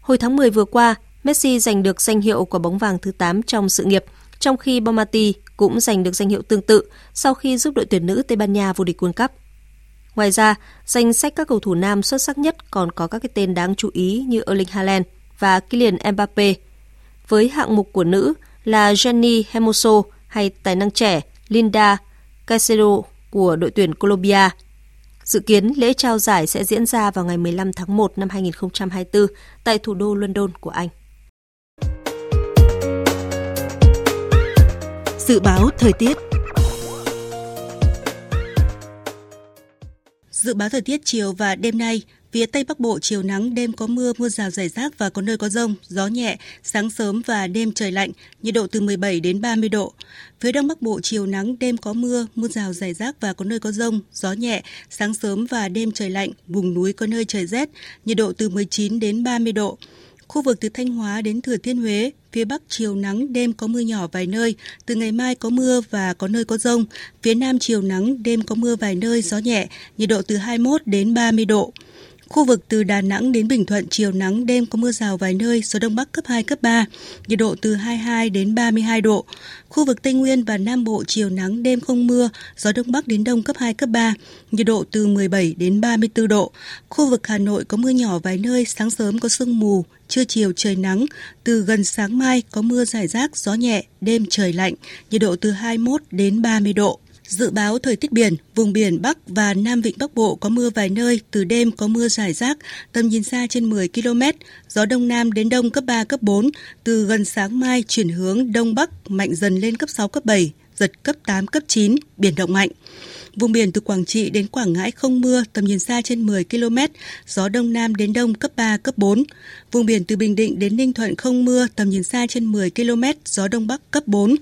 Hồi tháng 10 vừa qua, Messi giành được danh hiệu quả bóng vàng thứ 8 trong sự nghiệp, trong khi Bonmati cũng giành được danh hiệu tương tự sau khi giúp đội tuyển nữ Tây Ban Nha vô địch World Cup. Ngoài ra, danh sách các cầu thủ nam xuất sắc nhất còn có các cái tên đáng chú ý như Erling Haaland và Kylian Mbappe. Với hạng mục của nữ là Jenny Hermoso hay tài năng trẻ Linda Caicedo của đội tuyển Colombia. Dự kiến lễ trao giải sẽ diễn ra vào ngày 15 tháng 1 năm 2024 tại thủ đô London của Anh. Dự báo thời tiết Dự báo thời tiết chiều và đêm nay, phía Tây Bắc Bộ chiều nắng, đêm có mưa, mưa rào rải rác và có nơi có rông, gió nhẹ, sáng sớm và đêm trời lạnh, nhiệt độ từ 17 đến 30 độ. Phía Đông Bắc Bộ chiều nắng, đêm có mưa, mưa rào rải rác và có nơi có rông, gió nhẹ, sáng sớm và đêm trời lạnh, vùng núi có nơi trời rét, nhiệt độ từ 19 đến 30 độ. Khu vực từ Thanh Hóa đến Thừa Thiên Huế, phía Bắc chiều nắng, đêm có mưa nhỏ vài nơi, từ ngày mai có mưa và có nơi có rông. Phía Nam chiều nắng, đêm có mưa vài nơi, gió nhẹ, nhiệt độ từ 21 đến 30 độ. Khu vực từ Đà Nẵng đến Bình Thuận chiều nắng đêm có mưa rào vài nơi, gió đông bắc cấp 2 cấp 3, nhiệt độ từ 22 đến 32 độ. Khu vực Tây Nguyên và Nam Bộ chiều nắng đêm không mưa, gió đông bắc đến đông cấp 2 cấp 3, nhiệt độ từ 17 đến 34 độ. Khu vực Hà Nội có mưa nhỏ vài nơi, sáng sớm có sương mù, trưa chiều trời nắng, từ gần sáng mai có mưa rải rác, gió nhẹ, đêm trời lạnh, nhiệt độ từ 21 đến 30 độ. Dự báo thời tiết biển, vùng biển Bắc và Nam Vịnh Bắc Bộ có mưa vài nơi, từ đêm có mưa rải rác, tầm nhìn xa trên 10 km, gió Đông Nam đến Đông cấp 3, cấp 4, từ gần sáng mai chuyển hướng Đông Bắc mạnh dần lên cấp 6, cấp 7, giật cấp 8, cấp 9, biển động mạnh. Vùng biển từ Quảng Trị đến Quảng Ngãi không mưa, tầm nhìn xa trên 10 km, gió đông nam đến đông cấp 3, cấp 4. Vùng biển từ Bình Định đến Ninh Thuận không mưa, tầm nhìn xa trên 10 km, gió đông bắc cấp 4.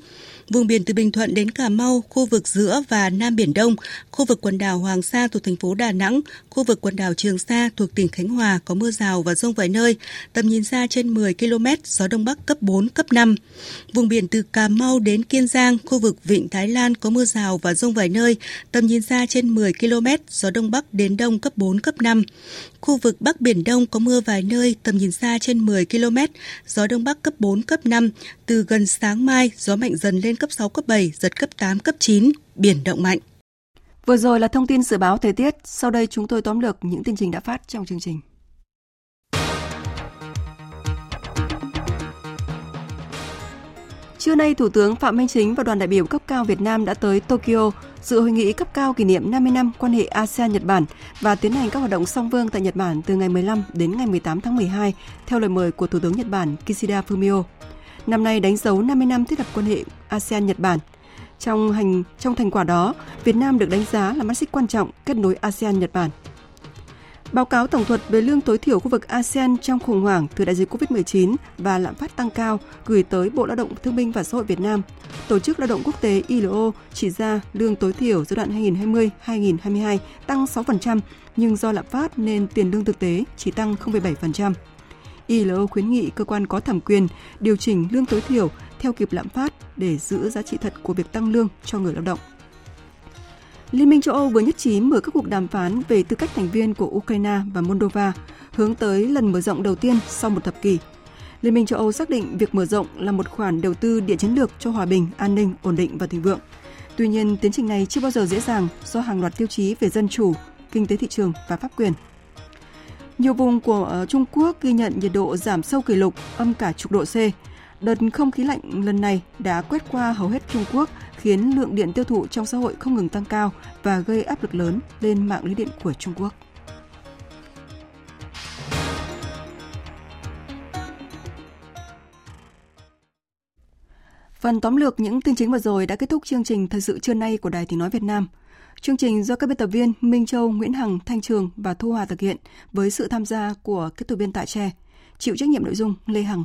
Vùng biển từ Bình Thuận đến Cà Mau, khu vực giữa và Nam Biển Đông, khu vực quần đảo Hoàng Sa thuộc thành phố Đà Nẵng, khu vực quần đảo Trường Sa thuộc tỉnh Khánh Hòa có mưa rào và rông vài nơi, tầm nhìn xa trên 10 km, gió Đông Bắc cấp 4, cấp 5. Vùng biển từ Cà Mau đến Kiên Giang, khu vực Vịnh Thái Lan có mưa rào và rông vài nơi, tầm nhìn xa trên 10 km, gió Đông Bắc đến Đông cấp 4, cấp 5. Khu vực Bắc Biển Đông có mưa vài nơi, tầm nhìn xa trên 10 km, gió Đông Bắc cấp 4, cấp 5. Từ gần sáng mai, gió mạnh dần lên cấp 6, cấp 7, giật cấp 8, cấp 9, biển động mạnh. Vừa rồi là thông tin dự báo thời tiết, sau đây chúng tôi tóm lược những tin trình đã phát trong chương trình. Trưa nay, Thủ tướng Phạm Minh Chính và đoàn đại biểu cấp cao Việt Nam đã tới Tokyo dự hội nghị cấp cao kỷ niệm 50 năm quan hệ ASEAN-Nhật Bản và tiến hành các hoạt động song phương tại Nhật Bản từ ngày 15 đến ngày 18 tháng 12 theo lời mời của Thủ tướng Nhật Bản Kishida Fumio. Năm nay đánh dấu 50 năm thiết lập quan hệ ASEAN-Nhật Bản. Trong hành trong thành quả đó, Việt Nam được đánh giá là mắt xích quan trọng kết nối ASEAN-Nhật Bản. Báo cáo tổng thuật về lương tối thiểu khu vực ASEAN trong khủng hoảng từ đại dịch COVID-19 và lạm phát tăng cao gửi tới Bộ Lao động Thương binh và Xã hội Việt Nam. Tổ chức Lao động Quốc tế ILO chỉ ra lương tối thiểu giai đoạn 2020-2022 tăng 6%, nhưng do lạm phát nên tiền lương thực tế chỉ tăng 0,7%. ILO khuyến nghị cơ quan có thẩm quyền điều chỉnh lương tối thiểu theo kịp lạm phát để giữ giá trị thật của việc tăng lương cho người lao động. Liên minh châu Âu vừa nhất trí mở các cuộc đàm phán về tư cách thành viên của Ukraine và Moldova, hướng tới lần mở rộng đầu tiên sau một thập kỷ. Liên minh châu Âu xác định việc mở rộng là một khoản đầu tư địa chiến lược cho hòa bình, an ninh, ổn định và thịnh vượng. Tuy nhiên, tiến trình này chưa bao giờ dễ dàng do hàng loạt tiêu chí về dân chủ, kinh tế thị trường và pháp quyền. Nhiều vùng của ờ, Trung Quốc ghi nhận nhiệt độ giảm sâu kỷ lục âm cả chục độ C. Đợt không khí lạnh lần này đã quét qua hầu hết Trung Quốc, khiến lượng điện tiêu thụ trong xã hội không ngừng tăng cao và gây áp lực lớn lên mạng lưới điện của Trung Quốc. Phần tóm lược những tin chính vừa rồi đã kết thúc chương trình thời sự trưa nay của Đài Tiếng Nói Việt Nam. Chương trình do các biên tập viên Minh Châu, Nguyễn Hằng, Thanh Trường và Thu Hòa thực hiện với sự tham gia của kết thủ viên Tại Tre. Chịu trách nhiệm nội dung Lê Hằng.